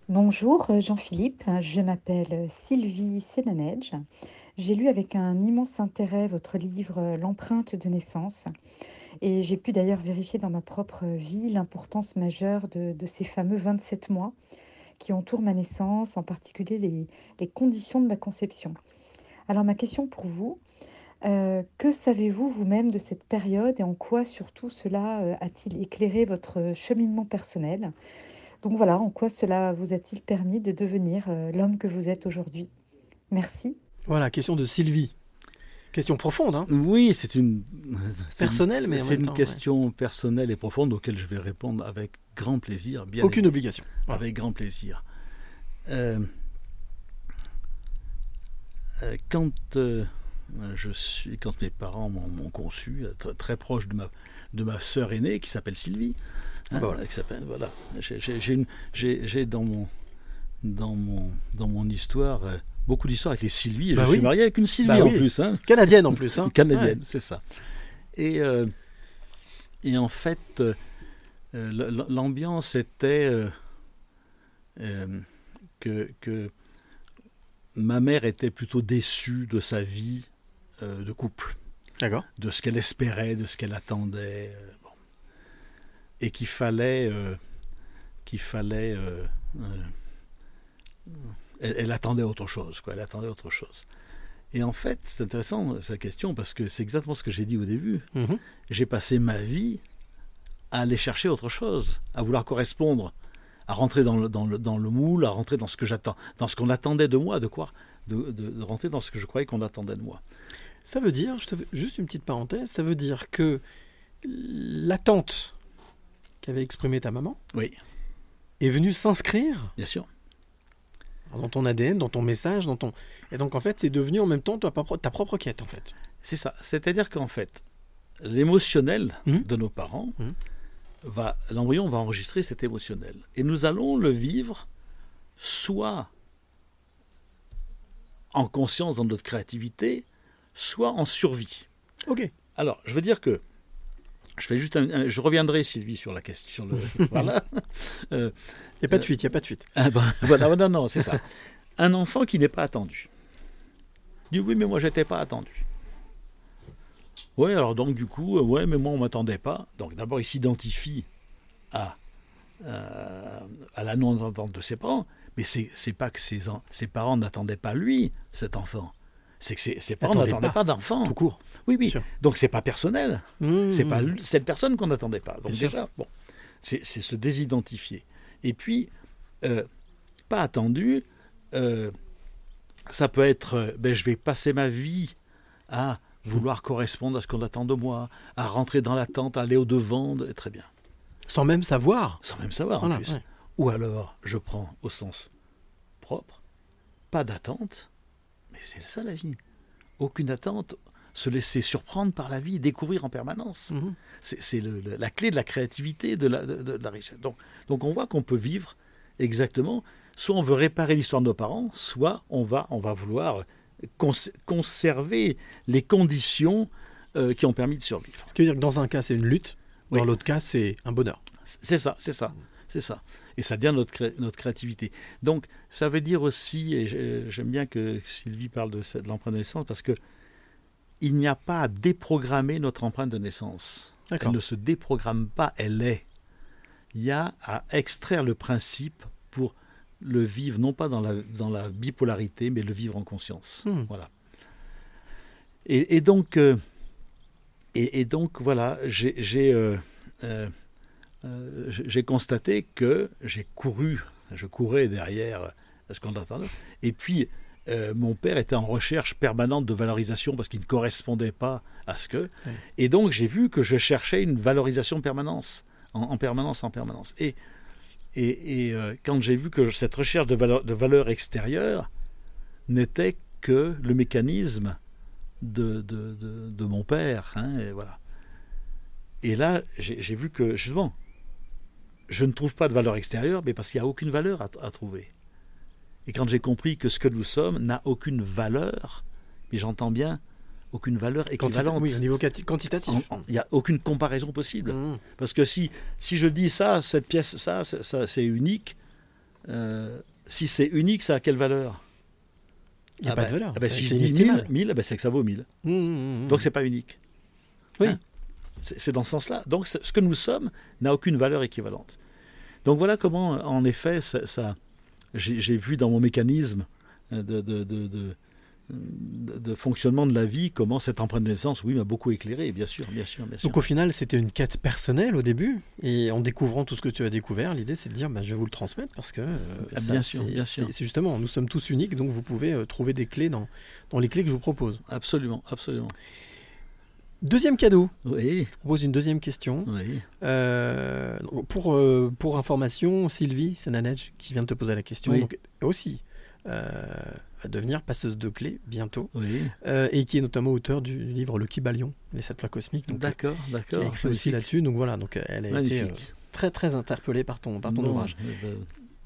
Bonjour euh, Jean-Philippe, je m'appelle Sylvie Sénanège. J'ai lu avec un immense intérêt votre livre euh, L'empreinte de naissance et j'ai pu d'ailleurs vérifier dans ma propre vie l'importance majeure de, de ces fameux 27 mois qui entourent ma naissance, en particulier les, les conditions de ma conception. Alors ma question pour vous, euh, que savez-vous vous-même de cette période et en quoi surtout cela euh, a-t-il éclairé votre cheminement personnel? Donc voilà, en quoi cela vous a-t-il permis de devenir euh, l'homme que vous êtes aujourd'hui? Merci. Voilà, question de Sylvie. Question profonde, hein Oui, c'est une. Personnelle, mais C'est une temps, ouais. question personnelle et profonde auquel je vais répondre avec grand plaisir. Bien Aucune obligation. Voilà. Avec grand plaisir. Euh, quand, euh, je suis, quand mes parents m'ont conçu, euh, très, très proche de ma, de ma sœur aînée qui s'appelle Sylvie, hein, voilà. J'ai- dans mon, dans, mon, dans mon histoire euh, beaucoup d'histoires avec les Sylvie. Et Bah je oui. suis marié avec une Sylvie Bah en oui. plus. Hein. Canadienne en plus, hein [laughs] Canadienne, c'est ça. Et, euh, et en fait, l'ambiance était que, que ma mère était plutôt déçue de sa vie euh, de couple. D'accord. De ce qu'elle espérait, de ce qu'elle attendait. euh, bon. Et qu'il fallait. euh, qu'il fallait. elle, elle attendait autre chose, quoi. Elle attendait autre chose. Et en fait, c'est intéressant sa question parce que c'est exactement ce que j'ai dit au début. Mhm. J'ai passé ma vie à aller chercher autre chose, à vouloir correspondre, à rentrer dans le, dans le, dans le moule, à rentrer dans ce que j'attends, dans ce qu'on attendait de moi, de quoi de, de- de rentrer dans ce que je croyais qu'on attendait de moi. Ça veut dire, je te fais juste une petite parenthèse, ça veut dire que l'attente qu'avait exprimée ta maman Oui, est venue s'inscrire bien sûr. dans ton ADN, dans ton message, dans ton... Et donc en fait, c'est devenu en même temps ta propre, ta propre quête en fait. C'est ça. C'est-à-dire qu'en fait, l'émotionnel Mhm. de nos parents, Mhm. Va, l'embryon va enregistrer cet émotionnel. Et nous allons le vivre soit en conscience dans notre créativité, soit en survie. Ok. Alors, je veux dire que je fais juste un- un- je reviendrai Sylvie sur la question. Sur le, [laughs] voilà. Euh, Il n'y a pas de fuite, il n'y a pas de fuite. ah ben, [laughs] voilà, non, non, c'est ça. Un enfant qui n'est pas attendu. Il dit oui, mais moi, j'étais pas attendu. Ouais, alors donc du coup, euh, ouais, mais moi, on m'attendait pas. Donc d'abord, il s'identifie à, euh, à la non-attente de ses parents, mais c'est c'est pas que ses, ses parents n'attendaient pas lui, cet enfant. C'est que ses, ses parents N'attendaient pas, pas, d'enfant. Tout court. Oui, oui. Donc c'est pas personnel. Mmh, C'est mmh. pas cette personne qu'on n'attendait pas. Donc Bien sûr. déjà, bon, c'est c'est se désidentifier. Et puis, euh, pas attendu, euh, ça peut être, ben, je vais passer ma vie à vouloir correspondre à ce qu'on attend de moi, à rentrer dans l'attente, à aller au devant, de- très bien, Sans même savoir. sans même savoir Voilà, en plus. ouais. Ou alors, je prends au sens propre, pas d'attente, mais c'est ça la vie. Aucune attente, se laisser surprendre par la vie, découvrir en permanence. Mhm. C'est la clé de la créativité, de la, de- de la richesse. Donc, donc on voit qu'on peut vivre exactement, soit on veut réparer l'histoire de nos parents, soit on va, on va vouloir cons- conserver les conditions euh, qui ont permis de survivre. Ce qui veut dire que dans un cas, c'est une lutte, dans Oui. l'autre cas, c'est un bonheur. C'est ça, c'est ça, c'est ça. Et ça devient notre, cré- notre créativité. Donc, ça veut dire aussi, et j'ai- j'aime bien que Sylvie parle de, cette- de l'empreinte de naissance, parce que il n'y a pas à déprogrammer notre empreinte de naissance. Elle ne se déprogramme pas, elle est. Il y a à extraire le principe pour le vivre, non pas dans la, dans la bipolarité, mais le vivre en conscience. Hmm. Voilà. Et, et donc, euh, et, et donc, voilà, j'ai euh, euh, j'ai- constaté que j'ai couru, je courais derrière ce qu'on attendait. Et puis, mon père était en recherche permanente de valorisation parce qu'il ne correspondait pas à ce que. Et donc, j'ai vu que je cherchais une valorisation permanence, en, en permanence, en permanence. Et, et, euh, quand j'ai vu que cette recherche de valeur, extérieure n'était que le mécanisme de, mon père, hein, et voilà. Et là, j'ai j'ai vu que justement, je ne trouve pas de valeur extérieure, mais parce qu'il n'y a aucune valeur à, à trouver. Et quand j'ai compris que ce que nous sommes n'a aucune valeur, mais j'entends bien aucune valeur équivalente. oui, au niveau quantitatif. Il n'y a aucune comparaison possible. Mmh. Parce que si, si je dis ça, cette pièce, ça, ça, c'est unique, euh, si c'est unique, ça a quelle valeur? Il n'y a Ah pas ben- de valeur. ah ben si c'est je dis 1000, inestimable. 1000, ben c'est que ça vaut 1000. Mmh, mmh. Donc c'est pas unique. Oui. Hein? C'est dans ce sens-là. Donc ce que nous sommes n'a aucune valeur équivalente. Donc voilà comment, en effet, ça, ça- j'ai vu dans mon mécanisme euh, de, de, de, de- de- fonctionnement de la vie comment cette empreinte de naissance, oui, m'a beaucoup éclairé, bien sûr, bien sûr, bien sûr. Donc au final, c'était une quête personnelle au début, et en découvrant tout ce que tu as découvert, l'idée c'est de dire, bah, je vais vous le transmettre parce que euh, Ah, ça, bien sûr, c'est- bien sûr. c'est justement, nous sommes tous uniques, donc vous pouvez euh, trouver des clés dans, dans les clés que je vous propose. Absolument, absolument. Deuxième cadeau. Oui, Je propose une deuxième question. oui. Euh, pour, pour information, Sylvie Senanej, qui vient de te poser la question, Oui. donc, aussi va devenir passeuse de clés bientôt, Oui, euh, et qui est notamment auteur du livre Le Kybalion, les sept lois cosmiques. Euh, d'accord, qui a d'accord. écrit aussi là-dessus. Donc voilà, donc elle a été euh, très très interpellée par ton, par ton Non, ouvrage.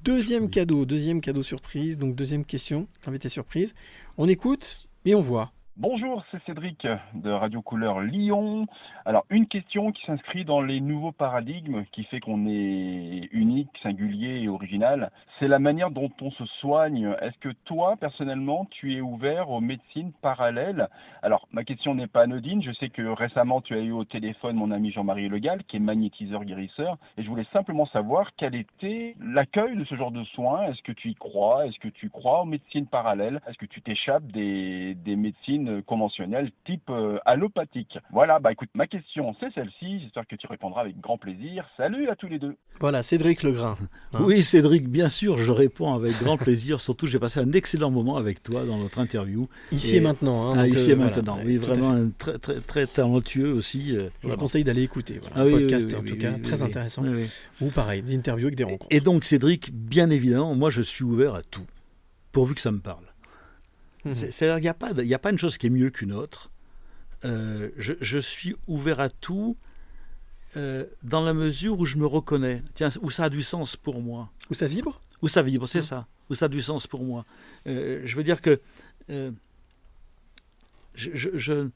Deuxième Oui. cadeau, deuxième cadeau surprise, donc deuxième question, invité surprise. On écoute et on voit. Bonjour, c'est Cédric de Radio Couleur Lyon. Alors, une question qui s'inscrit dans les nouveaux paradigmes qui fait qu'on est unique, singulier et original. C'est la manière dont on se soigne. Est-ce que toi, personnellement, tu es ouvert aux médecines parallèles? Alors, ma question n'est pas anodine. Je sais que récemment, tu as eu au téléphone mon ami Jean-Marie Legal, qui est magnétiseur guérisseur. Et je voulais simplement savoir quel était l'accueil de ce genre de soins. Est-ce que tu y crois? Est-ce que tu crois aux médecines parallèles? Est-ce que tu t'échappes des, des médecines conventionnelles type euh, allopathique Voilà, bah écoute, ma question c'est celle-ci. J'espère que tu répondras avec grand plaisir. Salut à tous les deux. Voilà, Cédric Legrain. hein. Oui, Cédric, bien sûr, je réponds avec grand plaisir. [laughs] Surtout, j'ai passé un excellent moment avec toi dans notre interview. Ici et maintenant, hein, Ah, ici euh, et voilà, maintenant. oui, vraiment un très, très, très talentueux aussi. euh, Je vous conseille d'aller écouter. Voilà, Ah oui, podcast, oui, en oui, tout oui, cas, oui, très oui. intéressant. Oui, oui. Ou pareil, des interviews avec des rencontres. Et donc, Cédric, bien évidemment, moi, je suis ouvert à tout, pourvu que ça me parle. C'est-à-dire qu'il n'y a, pas de- il y a pas une chose qui est mieux qu'une autre. Euh, je, je suis ouvert à tout euh, dans la mesure où je me reconnais, Tiens, où ça a du sens pour moi. Où ça vibre? Où ça vibre, c'est ça. Où ça a du sens pour moi. Euh, je veux dire que je, je- je-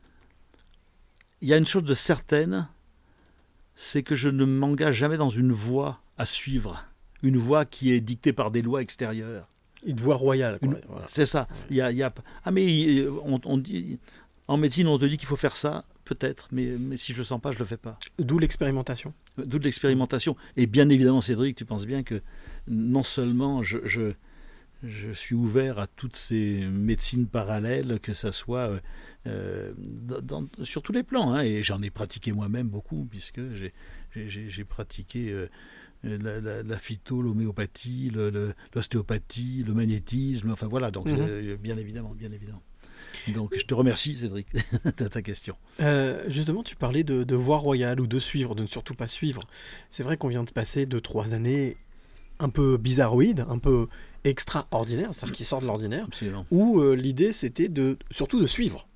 il y a une chose de certaine, c'est que je ne m'engage jamais dans une voie à suivre, une voie qui est dictée par des lois extérieures. Une voie royale. quoi, Une- voilà. C'est ça. Il y a, il y a- ah mais il- on, on dit en médecine on te dit qu'il faut faire ça, peut-être, mais, mais si je le sens pas, je le fais pas. D'où l'expérimentation. D'où l'expérimentation. Et bien évidemment, Cédric, tu penses bien que non seulement je, je, je suis ouvert à toutes ces médecines parallèles, que ça soit euh, euh, dans- dans- sur tous les plans, hein, et j'en ai pratiqué moi-même beaucoup, puisque j'ai pratiqué euh, la, la, la phyto, l'homéopathie, le- le- l'ostéopathie, le, magnétisme, enfin voilà, donc Mhm. euh, bien évidemment, bien évidemment. Donc je te remercie, Cédric, [laughs] de ta question. Euh, justement, tu parlais de, de voie royale ou de suivre, de ne surtout pas suivre. C'est vrai qu'on vient de passer deux, trois années un peu bizarroïdes, un peu extraordinaires, c'est-à-dire qui sortent de l'ordinaire, où euh, l'idée c'était de surtout de suivre.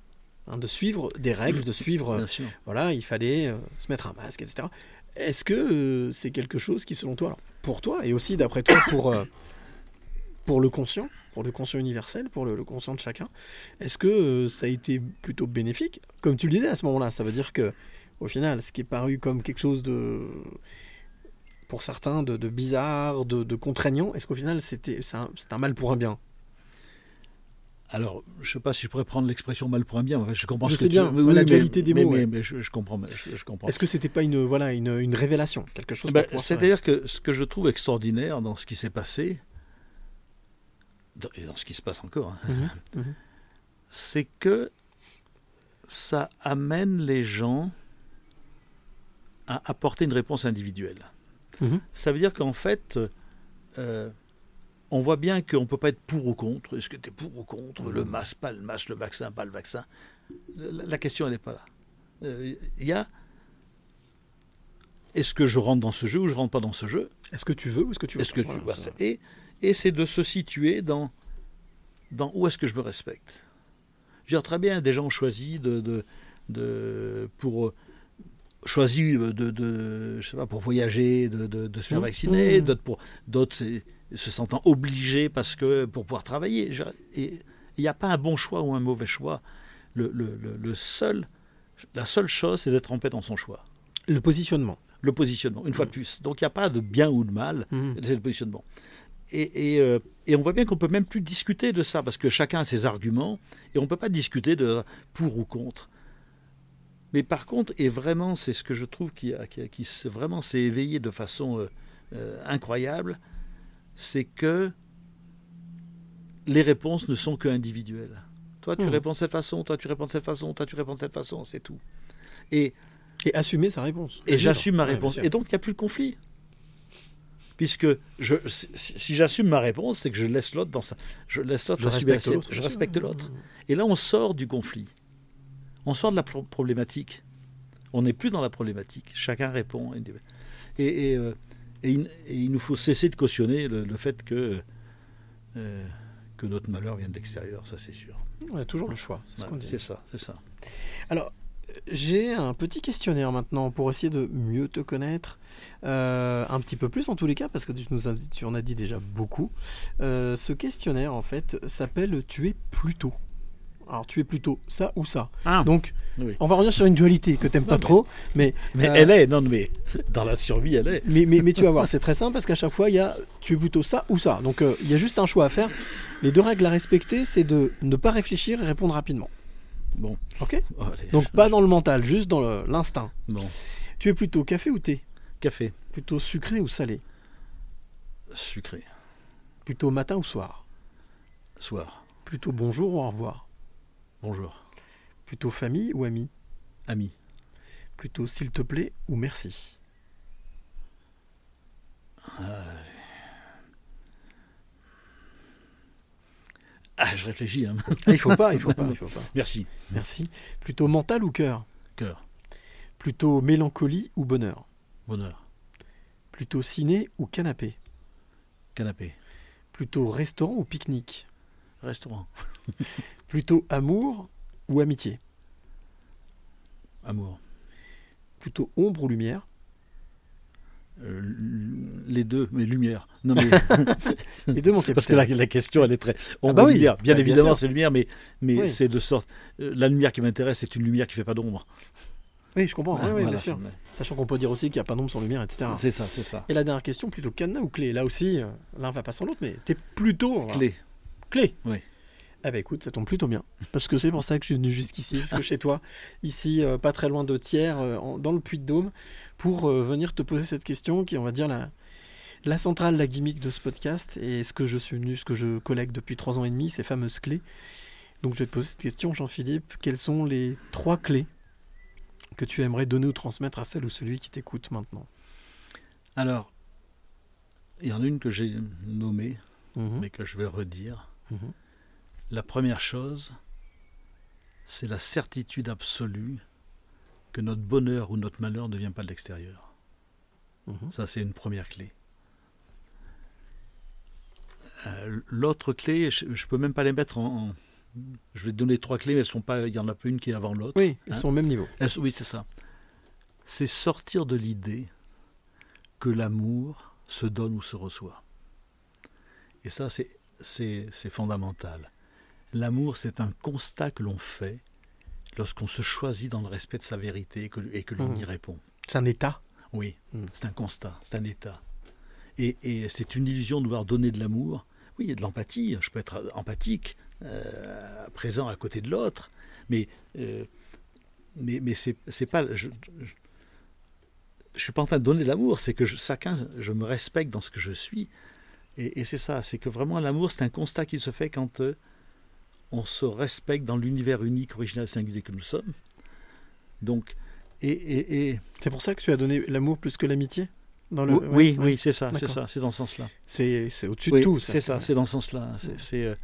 hein, de suivre des règles, de suivre. euh, voilà, il fallait euh, se mettre un masque, etc. Est-ce que euh, c'est quelque chose qui, selon toi, pour toi et aussi d'après toi, pour, euh, pour le conscient, pour le conscient universel, pour le, conscient de chacun, est-ce que euh, ça a été plutôt bénéfique? Comme tu le disais à ce moment-là, ça veut dire que, au final, ce qui est paru comme quelque chose de, pour certains, de, bizarre, de, contraignant, est-ce qu'au final, c'était c'est un mal pour un bien? Alors, je ne sais pas si je pourrais prendre l'expression mal pour un bien. Enfin, je comprends Je ce sais que bien, tu... la mais- dualité des mais, mots, mais- ouais. mais je, je comprends. Je, je comprends. Est-ce que c'était pas une, voilà, une, une révélation Quelque chose Ben, C'est-à-dire que ce que je trouve extraordinaire dans ce qui s'est passé, dans- et dans ce qui se passe encore, hein, Mhm, [laughs] mhm. c'est que ça amène les gens à apporter une réponse individuelle. Mhm. Ça veut dire qu'en fait, euh, on voit bien qu'on ne peut pas être pour ou contre. Est-ce que tu es pour ou contre Le masque, pas le masque, le vaccin, pas le vaccin? La, la question, elle n'est pas là. Euh, Il y a est-ce que je rentre dans ce jeu ou je rentre pas dans ce jeu? Est-ce que tu veux ou est-ce que tu veux Est-ce pas que tu Voilà, vois, ça- et, et c'est de se situer dans, dans où est-ce que je me respecte. Je veux dire, très bien, des gens ont choisi de, de, de- pour euh, choisi de, de- je sais pas, pour voyager, de, se faire Mmh. vacciner, Mmh. d'autres pour d'autres c'est- se sentant obligés parce que pour pouvoir travailler. Il n'y a pas un bon choix ou un mauvais choix. Le, le- le- seul, la seule chose, c'est d'être en paix dans son choix. Le positionnement. Le positionnement, une fois de plus. Donc il n'y a pas de bien ou de mal, Mhm. c'est le positionnement. Et, et, euh, et on voit bien qu'on peut même plus discuter de ça, parce que chacun a ses arguments, et on ne peut pas discuter de pour ou contre. Mais par contre, et vraiment, c'est ce que je trouve qui, qui, qui s'est- vraiment s'est éveillé de façon euh, euh, incroyable, c'est que les réponses ne sont que individuelles. Toi, tu Mhm. réponds de cette façon, toi, tu réponds de cette façon, toi, tu réponds de cette façon, c'est tout. Et, Et assumer sa réponse. et j'assume ma réponse. et donc, il n'y a plus de conflit. Puisque je, si, si j'assume ma réponse, c'est que je laisse l'autre dans sa. Je laisse l'autre Je respecte l'autre, Je respecte l'autre. Et là, on sort du conflit. On sort de la pro- problématique. On n'est plus dans la problématique. Chacun répond. Et, et, euh, et il, et il nous faut cesser de cautionner le, le fait que, euh, que notre malheur vient de l'extérieur, ça c'est sûr. On a toujours le choix. C'est ce Ouais, qu'on dit. c'est ça, c'est ça. Alors, j'ai un petit questionnaire maintenant pour essayer de mieux te connaître, euh, un petit peu plus en tous les cas, parce que tu, nous as, tu en as dit déjà beaucoup. Euh, ce questionnaire, en fait, s'appelle Tu es Plutôt. Alors tu es plutôt ça ou ça. Ah. Donc Oui. on va revenir sur une dualité que t'aimes pas trop, mais Mais euh, elle est, non, mais [laughs] dans la survie, elle est. mais, mais, mais tu vas voir, c'est très simple parce qu'à chaque fois, il y a, tu es plutôt ça ou ça. Donc euh, il y a juste un choix à faire. Les deux règles à respecter, c'est de ne pas réfléchir et répondre rapidement. Bon. Ok Oh, allez. Donc pas dans le mental, juste dans l'instinct. Bon. Tu es plutôt café ou thé? Café. Plutôt sucré ou salé? Sucré. Plutôt matin ou soir? Soir. Plutôt bonjour ou au revoir? Bonjour. Plutôt famille ou ami? Ami. Plutôt s'il te plaît ou merci Ah, je réfléchis. Hein. Ah, il faut pas, il faut pas, il faut pas. [laughs] Merci. Merci. Plutôt mental ou cœur? Cœur. Plutôt mélancolie ou bonheur? Bonheur. Plutôt ciné ou canapé? Canapé. Plutôt restaurant ou pique-nique? Restaurant. [laughs] Plutôt amour ou amitié? Amour. Plutôt ombre ou lumière? Euh, les deux, mais lumière. Non, mais... [laughs] Les deux, mon [laughs] Parce que la, la question, elle est très. On bah oui, lumière. Bien bah, évidemment, c'est lumière, mais, mais Oui. c'est de sorte. euh, La lumière qui m'intéresse, c'est une lumière qui fait pas d'ombre. Oui, je comprends, Ah, oui, oui, voilà, bien sûr. Sachant qu'on peut dire aussi qu'il n'y a pas d'ombre sans lumière, etc. C'est ça, c'est ça. Et la dernière question, plutôt cadenas ou clé? Là aussi, euh, l'un va pas sans l'autre, mais t'es plutôt... Clé. Clé Oui. Ah bah écoute, ça tombe plutôt bien. Parce que c'est pour ça que je suis venu jusqu'ici, [laughs] jusque chez toi, ici, euh, pas très loin de Thiers, euh, en- dans le Puy-de-Dôme, pour euh, venir te poser cette question qui est, on va dire, la, la centrale, la gimmick de ce podcast, et ce que je suis venu, ce que je collecte depuis trois ans et demi, ces fameuses clés. Donc je vais te poser cette question, Jean-Philippe. Quelles sont les trois clés que tu aimerais donner ou transmettre à celle ou celui qui t'écoute maintenant? Alors, il y en a une que j'ai nommée, Mhm. mais que je vais redire. La première chose, c'est la certitude absolue que notre bonheur ou notre malheur ne vient pas de l'extérieur. Mhm. Ça, c'est une première clé. Euh, L'autre clé, je ne peux même pas les mettre en, en- Je vais te donner trois clés, mais elles sont pas. Il y en a pas une qui est avant l'autre. Oui, elles Hein sont au même niveau. Elles oui, c'est ça. C'est sortir de l'idée que l'amour se donne ou se reçoit. Et ça, c'est, c'est, fondamental. L'amour, c'est un constat que l'on fait lorsqu'on se choisit dans le respect de sa vérité et que, et que l'on Mhm. y répond. C'est un état? Oui, Mhm. c'est un constat, c'est un état. Et, et c'est une illusion de vouloir donner de l'amour. Oui, il y a de l'empathie, je peux être empathique, euh, présent à côté de l'autre, mais, euh, mais, mais c'est, c'est pas. Je, je, je suis pas en train de donner de l'amour, c'est que je, chacun, je me respecte dans ce que je suis. Et, et c'est ça, c'est que vraiment l'amour, c'est un constat qui se fait quand euh, on se respecte dans l'univers unique, original, singulier que nous sommes. Donc, et, et, et C'est pour ça que tu as donné l'amour plus que l'amitié dans le... oui, ouais, oui, ouais. oui, c'est ça, c'est ça, c'est dans ce sens-là. C'est, c'est au-dessus Oui, de tout. c'est ça, c'est dans ce sens-là. C'est, euh,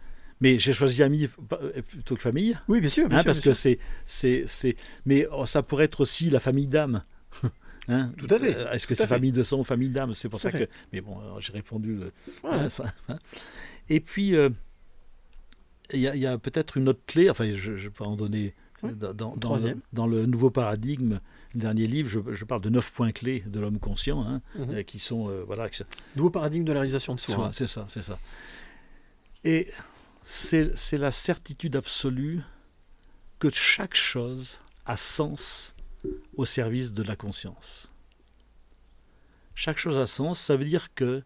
mais j'ai choisi ami euh, plutôt que famille. Oui, bien sûr, bien hein, sûr, parce bien que c'est, mais oh, ça pourrait être aussi la famille d'âme. [laughs] Hein Tout à fait, Euh, Est-ce que c'est famille de sang ou famille d'âme? C'est pour Tout ça fait. que. Mais bon, alors, j'ai répondu. euh, Ouais. [laughs] hein, ça, hein. Et puis, euh, il y, a- peut-être une autre clé. Enfin, je, je peux en donner. Ouais. Dans, dans- dans Troisième. le, dans le nouveau paradigme, le dernier livre, je, je parle de neuf points clés de l'homme conscient, hein, Mhm. euh, qui sont euh, voilà, qui- Nouveau paradigme de la réalisation de soi. Soi, hein. c'est ça, c'est ça. Et c'est la certitude absolue que chaque chose a sens au service de la conscience. Chaque chose a sens, ça veut dire que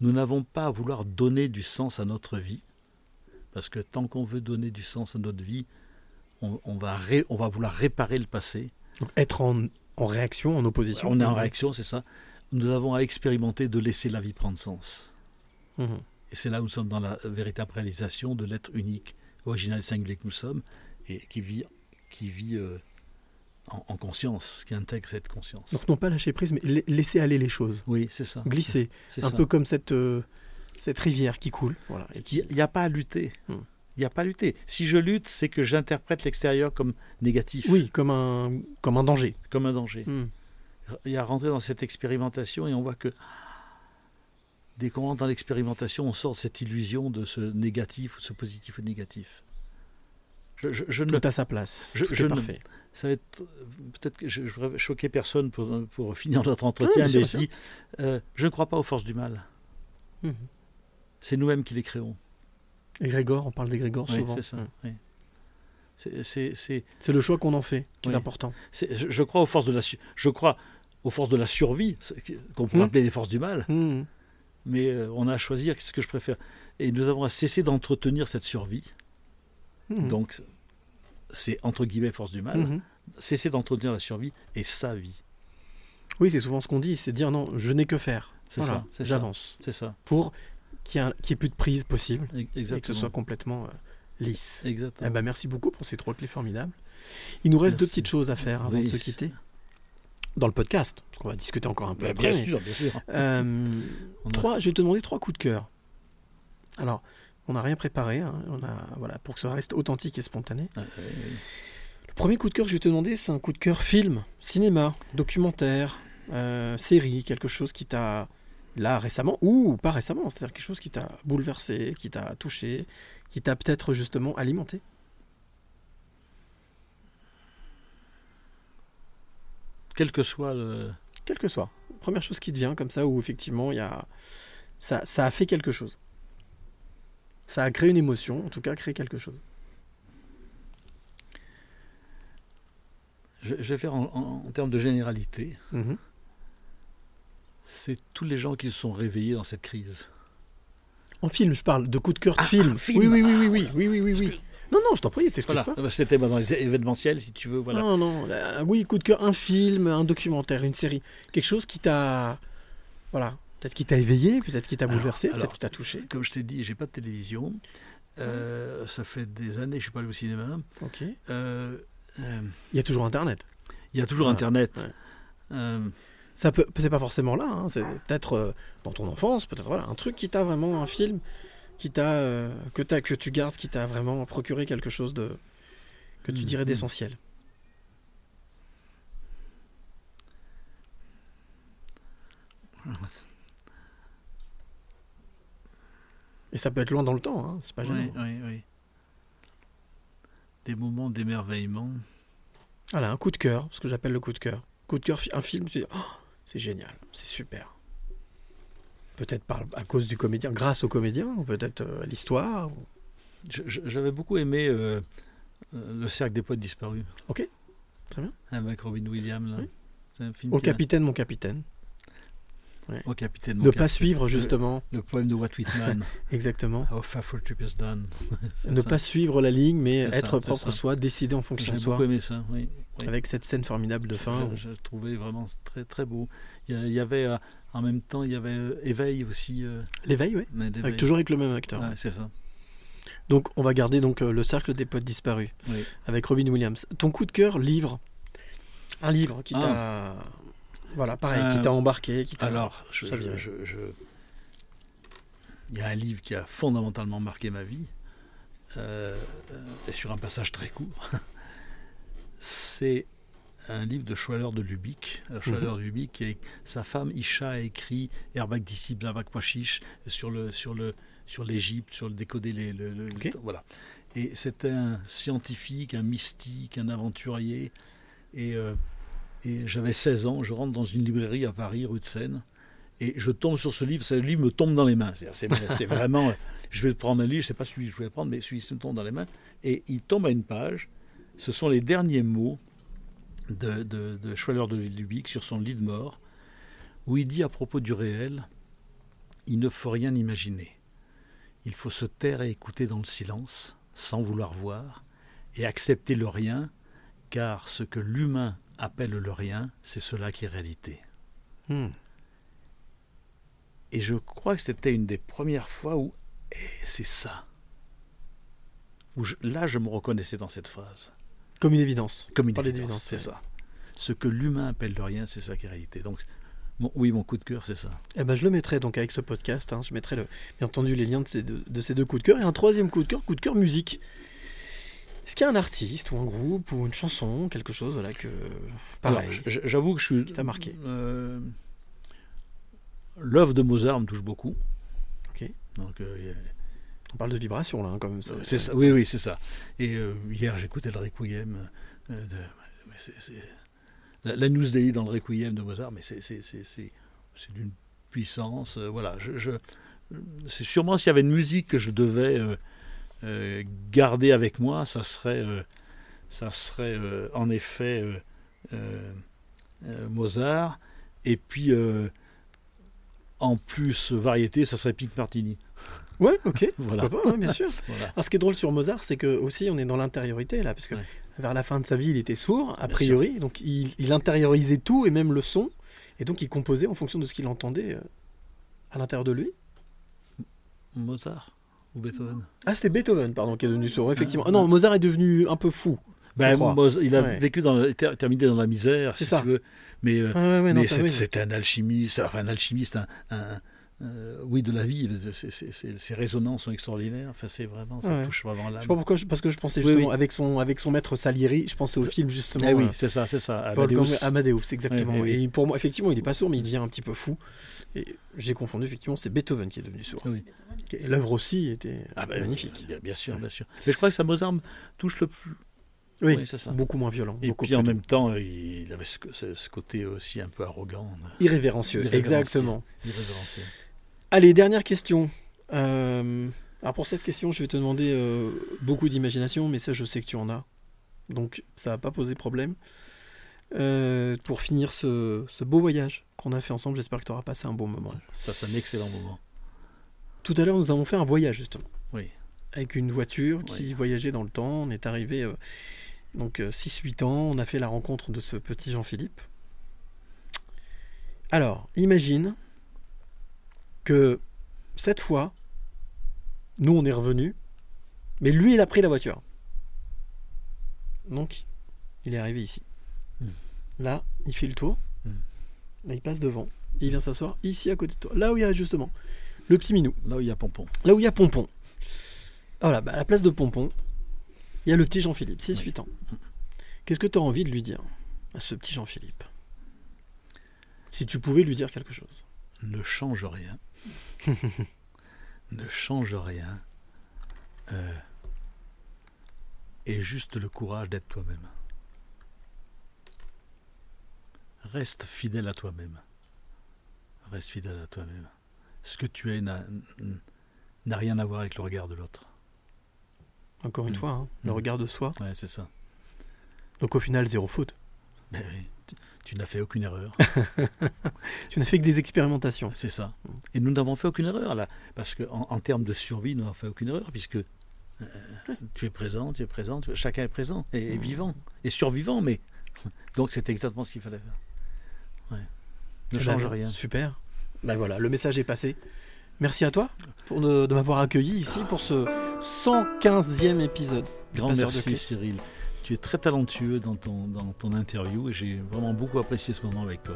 nous n'avons pas à vouloir donner du sens à notre vie, parce que tant qu'on veut donner du sens à notre vie, on, on va, ré- on va vouloir réparer le passé. Donc, être en, en réaction, en opposition. On est en réaction, c'est ça. Nous avons à expérimenter de laisser la vie prendre sens. Mhm. Et c'est là où nous sommes dans la véritable réalisation de l'être unique, original et singulier que nous sommes, et qui vit, qui vit euh, en, en conscience, qui intègre cette conscience. Donc non pas lâcher prise, mais la- laisser aller les choses. Oui, c'est ça. Glisser. C'est Un ça. peu comme cette, euh, cette rivière qui coule. Voilà. Et qui... Il n'y a pas à lutter. Hmm. Il n'y a pas à lutter. Si je lutte, c'est que j'interprète l'extérieur comme négatif, Oui, comme un, comme un danger. comme un danger. Hmm. Il y a rentré dans cette expérimentation et on voit que dès qu'on rentre dans l'expérimentation, on sort de cette illusion de ce négatif ou ce positif ou négatif. Je, je- je ne à sa place. Je- Tout est ne- parfait. ça va être peut-être que je ne voudrais choquer personne pour, pour finir notre entretien, mais je dis euh, je ne crois pas aux forces du mal. Mhm. C'est nous-mêmes qui les créons. Égrégore, on parle d'égrégore Oui, souvent. c'est ça. Oui. C'est, le choix qu'on en fait qui est important. je, crois aux forces de la, je crois aux forces de la survie, qu'on pourrait Mhm. appeler les forces du mal. Mhm. Mais euh, on a à choisir ce que je préfère. Et nous avons à cesser d'entretenir cette survie. Mhm. Donc, c'est entre guillemets force du mal. Mhm. Cesser d'entretenir la survie et sa vie. Oui, c'est souvent ce qu'on dit, c'est dire non, je n'ai que faire. C'est Voilà, ça. J'avance. C'est ça. Pour qu'il y ait, plus de prise possible E- et que ce Exactement. soit complètement euh, lisse. Exactement. Eh ben, merci beaucoup pour ces trois clés formidables. Il nous reste deux petites choses à faire avant Oui. de se quitter. Dans le podcast, parce qu'on va discuter encore un peu Bah, après. bien sûr, bien sûr. Euh, a- trois, je vais te demander trois coups de cœur. Alors, on n'a rien préparé, hein, on a, voilà, pour que ça reste authentique et spontané. Ah, oui, oui. Le premier coup de cœur que je vais te demander, c'est un coup de cœur film, cinéma, documentaire, euh, série, quelque chose qui t'a, là récemment, ou pas récemment, c'est-à-dire quelque chose qui t'a bouleversé, qui t'a touché, qui t'a peut-être justement alimenté? Quel que soit le. Quel que soit. Première chose qui te vient comme ça, où effectivement, il y a... ça, ça a fait quelque chose. Ça a créé une émotion, en tout cas créé quelque chose. Je, je vais faire en, en- en termes de généralité. Mhm. C'est tous les gens qui se sont réveillés dans cette crise. En film, je parle de coup de cœur de Ah, film. un film. Oui, oui, oui, oui, oui, oui, oui, oui, oui. Non, non, je t'en prie, t'excuses Voilà. pas. Euh, C'était dans les événementiels, si tu veux. Voilà. Non, non, là, oui, coup de cœur, un film, un documentaire, une série, quelque chose qui t'a, voilà, peut-être qui t'a éveillé, peut-être qui t'a bouleversé, peut-être qui t'a touché. Comme je t'ai dit, j'ai pas de télévision. Euh, ça fait des années que je suis pas allé au cinéma. Ok. Euh, euh, Il y a toujours Internet. il y a toujours Internet. ouais. Ça peut, c'est pas forcément là. hein, c'est peut-être dans ton enfance, peut-être voilà, un truc qui t'a vraiment un film qui t'a, que t'as, que tu gardes, qui t'a vraiment procuré quelque chose de, que tu dirais Mhm. d'essentiel. Et ça peut être loin dans le temps, hein, c'est pas gênant. oui, oui, oui. Des moments d'émerveillement. Voilà, un coup de cœur, ce que j'appelle le coup de cœur. Coup de cœur, un film, tu dis, Oh, c'est génial, c'est super. Peut-être par, à cause du comédien, grâce au comédien, ou peut-être euh, à l'histoire. ou- J'avais beaucoup aimé euh, euh, Le cercle des poètes disparus. Ok, très bien. Avec Robin Williams. là. Oui. C'est un film Au a- capitaine, mon capitaine. Ouais. Au capitaine. Ne pas suivre justement, Le, poème de Walt Whitman. [laughs] exactement. How far for trip is done. [laughs] Ne ça. pas suivre la ligne, mais ça, être c'est propre ça. soi, décider en fonction J'ai de soi. beaucoup aimé ça, oui. oui. Avec cette scène formidable de fin. Je, le trouvais vraiment très très beau. Il y, avait euh, en même temps il y avait euh, Éveil aussi. euh, L'éveil, oui. Avec, toujours avec le même acteur. Ouais, c'est ça. Donc on va garder donc euh, le cercle des potes disparus Oui. avec Robin Williams. Ton coup de cœur, livre. Un livre qui Ah. t'a. Voilà, pareil, Euh, qui t'a embarqué, qui t'a. Alors, je, il y a un livre qui a fondamentalement marqué ma vie, euh, euh, et sur un passage très court. [laughs] C'est un livre de Schwaller de Lubick. Alors, Schwaller Mhm. de Lubick, est- sa femme Isha a écrit Herbak disciple, Herbak Washish sur le sur le sur l'Égypte, sur le décoder les le, voilà. Et c'était un scientifique, un mystique, un aventurier. Et, euh, et j'avais 16 ans, je rentre dans une librairie à Paris, rue de Seine, et je tombe sur ce livre, ce livre me tombe dans les mains. C'est, [laughs] vraiment, je vais prendre un livre, je ne sais pas celui que je voulais prendre, mais celui-ci me tombe dans les mains, et il tombe à une page, ce sont les derniers mots de, de, de Schwaller de Lubick sur son lit de mort, où il dit à propos du réel, il ne faut rien imaginer. Il faut se taire et écouter dans le silence, sans vouloir voir, et accepter le rien, car ce que l'humain appelle le rien, c'est cela qui est réalité. Hmm. Et je crois que c'était une des premières fois où eh, c'est ça. Où je- là, je me reconnaissais dans cette phrase. Comme une évidence. Comme une évidence, c'est ouais. ça. Ce que l'humain appelle le rien, c'est ça qui est réalité. Donc, mon- oui, mon coup de cœur, c'est ça. Eh ben, je le mettrai donc avec ce podcast. hein, je mettrai le, bien entendu les liens de ces, deux, de ces deux coups de cœur. Et un troisième coup de cœur, coup de cœur musique. Est-ce qu'il y a un artiste ou un groupe ou une chanson, quelque chose là que. Pareil. J'avoue que je suis. Qui t'a marqué euh, L'œuvre de Mozart me touche beaucoup. Ok. Donc, euh, On parle de vibration là, hein, quand même. ça- C'est ça, oui, oui, c'est ça. Et euh, hier, j'écoutais le Requiem. la, la News Day dans le Requiem de Mozart, mais c'est c'est- c'est- c'est- c'est d'une puissance. voilà, je, je- c'est sûrement s'il y avait une musique que je devais garder avec moi, ça serait euh, ça serait euh, en effet euh, euh, euh, Mozart. Et puis, euh, en plus, variété, ça serait Pink Martini. Ouais, ok. [laughs] Voilà. Pas, ouais, bien sûr. [laughs] Voilà. Alors, ce qui est drôle sur Mozart, c'est que aussi on est dans l'intériorité là, parce que vers la fin de sa vie, il était sourd, a Bien priori, donc il, il intériorisait tout et même le son, et donc il composait en fonction de ce qu'il entendait euh, à l'intérieur de lui. Mozart ou Beethoven Ah, c'était Beethoven, pardon, qui est devenu sourd, effectivement. Ah non, Mozart est devenu un peu fou. Ben, il a Ouais. vécu dans terminé dans la misère, si ça. tu veux. Mais, Ouais, ouais, ouais, non, mais c'est- un alchimiste, enfin un alchimiste, un, un- euh, oui, de la vie. C'est- Ses résonances sont extraordinaires. Enfin, c'est vraiment, ça Ouais. touche vraiment Je l'âme. sais pas pourquoi, je- parce que je pensais Oui, justement, oui. avec, son, avec son maître Salieri, je pensais au film justement. Eh oui, euh, c'est ça, c'est ça. Amadeus. Amadeus, exactement. Oui, oui, oui. Et pour moi, effectivement, il est pas sourd, mais il devient un petit peu fou. Et j'ai confondu, effectivement, c'est Beethoven qui est devenu sourd. Oui. L'œuvre aussi était Ah ben, magnifique. Bien, bien sûr, bien sûr. Mais je crois que ça Mozart touche le plus. Oui, c'est ça. beaucoup moins violent. Et puis en même temps, il avait ce, ce- ce côté aussi un peu arrogant. Irrévérencieux, Irrévérencieux. exactement. Irrévérencieux. Allez, dernière question. Euh, alors pour cette question, je vais te demander euh, beaucoup d'imagination, mais ça, je sais que tu en as. Donc ça va pas poser problème. Euh, pour finir ce, ce beau voyage qu'on a fait ensemble, j'espère que tu auras passé un bon moment. Ça, c'est un excellent moment. Tout à l'heure, nous avons fait un voyage, justement. Oui. Avec une voiture qui voyageait dans le temps. On est arrivé, donc 6-8 ans, on a fait la rencontre de ce petit Jean-Philippe. Alors, imagine que cette fois, nous, on est revenus, mais lui, il a pris la voiture. Donc, il est arrivé ici. Là, il fait le tour. Là, il passe devant. Et il vient s'asseoir ici à côté de toi. Là où il y a justement le petit minou. Là où il y a Pompon. Là où il y a Pompon. Voilà, bah, à la place de Pompon, il y a le petit Jean-Philippe, 6-8 ans. Qu'est-ce que tu as envie de lui dire à ce petit Jean-Philippe? Si tu pouvais lui dire quelque chose. Ne change rien. [laughs] ne change rien. Euh, et juste le courage d'être toi-même. Reste fidèle à toi-même. Reste fidèle à toi-même. Ce que tu es n'a rien à voir avec le regard de l'autre. Encore une Mm. fois, hein, le Mm. regard de soi. Ouais, c'est ça. Donc au final, zéro faute. Ben oui, tu, n'as fait aucune erreur. [laughs] tu n'as fait que des expérimentations. C'est ça. Et nous n'avons fait aucune erreur là. Parce qu'en en, termes de survie, nous n'avons fait aucune erreur, puisque euh, tu es présent, tu es présent, tu- chacun est présent et, et vivant. Et survivant, mais. [laughs] Donc c'est exactement ce qu'il fallait faire. Ouais. Ne Eh ben, change rien. Super. Ben voilà, le message est passé. Merci à toi pour de, de m'avoir accueilli ici pour ce 115e épisode. Grand de merci. Cyril. Tu es très talentueux dans ton, dans ton interview et j'ai vraiment beaucoup apprécié ce moment avec toi.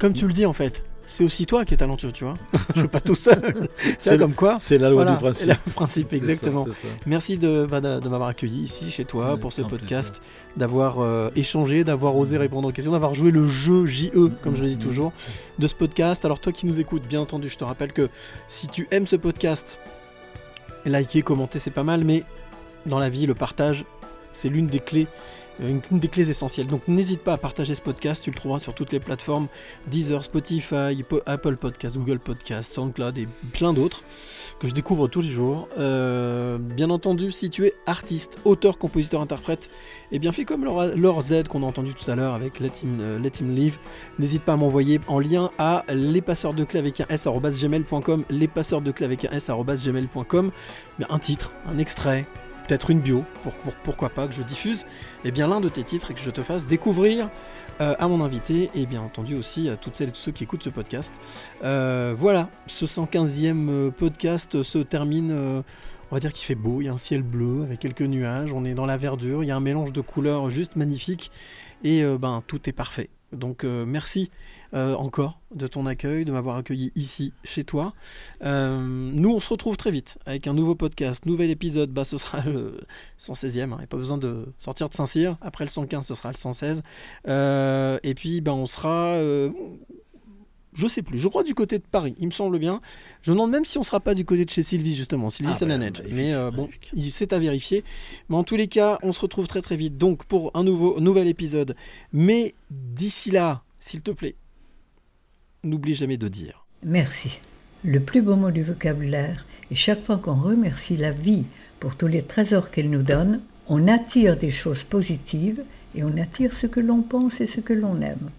Comme tu le dis en fait, c'est aussi toi qui es talentueux, tu vois. [laughs] Je suis pas tout seul. [laughs] C'est comme quoi. c'est la loi Voilà, du principe. c'est Le principe, ça, exactement. ça. Merci de, bah, de, de m'avoir accueilli ici chez toi pour ce podcast, d'avoir euh, échangé, d'avoir osé répondre aux questions, d'avoir joué le jeu JE, comme je le dis toujours, de ce podcast. Alors toi qui nous écoutes, bien entendu, je te rappelle que si tu aimes ce podcast, liker, commenter, c'est pas mal, mais dans la vie, le partage, c'est l'une des clés euh, une, des clés essentielles. Donc n'hésite pas à partager ce podcast, tu le trouveras sur toutes les plateformes Deezer, Spotify, Po- Apple Podcast, Google Podcast, SoundCloud et plein d'autres que je découvre tous les jours. Euh, bien entendu, si tu es artiste, auteur, compositeur, interprète, eh bien fais comme Laura, Laure Z qu'on a entendu tout à l'heure avec Let Him, euh, Let Him Live. N'hésite pas à m'envoyer en lien à lespasseurs de clés avec un s arobase gmail.com, lespasseurs de clés avec un s arobase gmail.com. Bien, un titre, un extrait, peut-être une bio, pour, pour- pourquoi pas que je diffuse, et bien l'un de tes titres et que je te fasse découvrir euh, à mon invité et bien entendu aussi à toutes celles et tous ceux qui écoutent ce podcast. Euh, voilà, ce 115e euh, podcast se termine. on va dire qu'il fait beau, il y a un ciel bleu avec quelques nuages, on est dans la verdure, il y a un mélange de couleurs juste magnifique et ben tout est parfait. Donc merci euh, encore de ton accueil, de m'avoir accueilli ici chez toi. Euh, nous on se retrouve très vite avec un nouveau podcast, nouvel épisode. Bah ce sera le 116e, il n'y a pas besoin de sortir de Saint-Cyr. Après le 115, ce sera le 116. Euh, et puis ben on sera euh, je sais plus, je crois du côté de Paris, il me semble bien. Je me demande même si on sera pas du côté de chez Sylvie, justement, Sylvie Ah, Sananedge. bah, Mais euh, bon, c'est à vérifier. Mais en tous les cas, on se retrouve très très vite donc pour un nouveau, nouvel épisode. Mais d'ici là, s'il te plaît, n'oublie jamais de dire. Merci. Le plus beau mot du vocabulaire, et chaque fois qu'on remercie la vie pour tous les trésors qu'elle nous donne, On attire des choses positives et on attire ce que l'on pense et ce que l'on aime.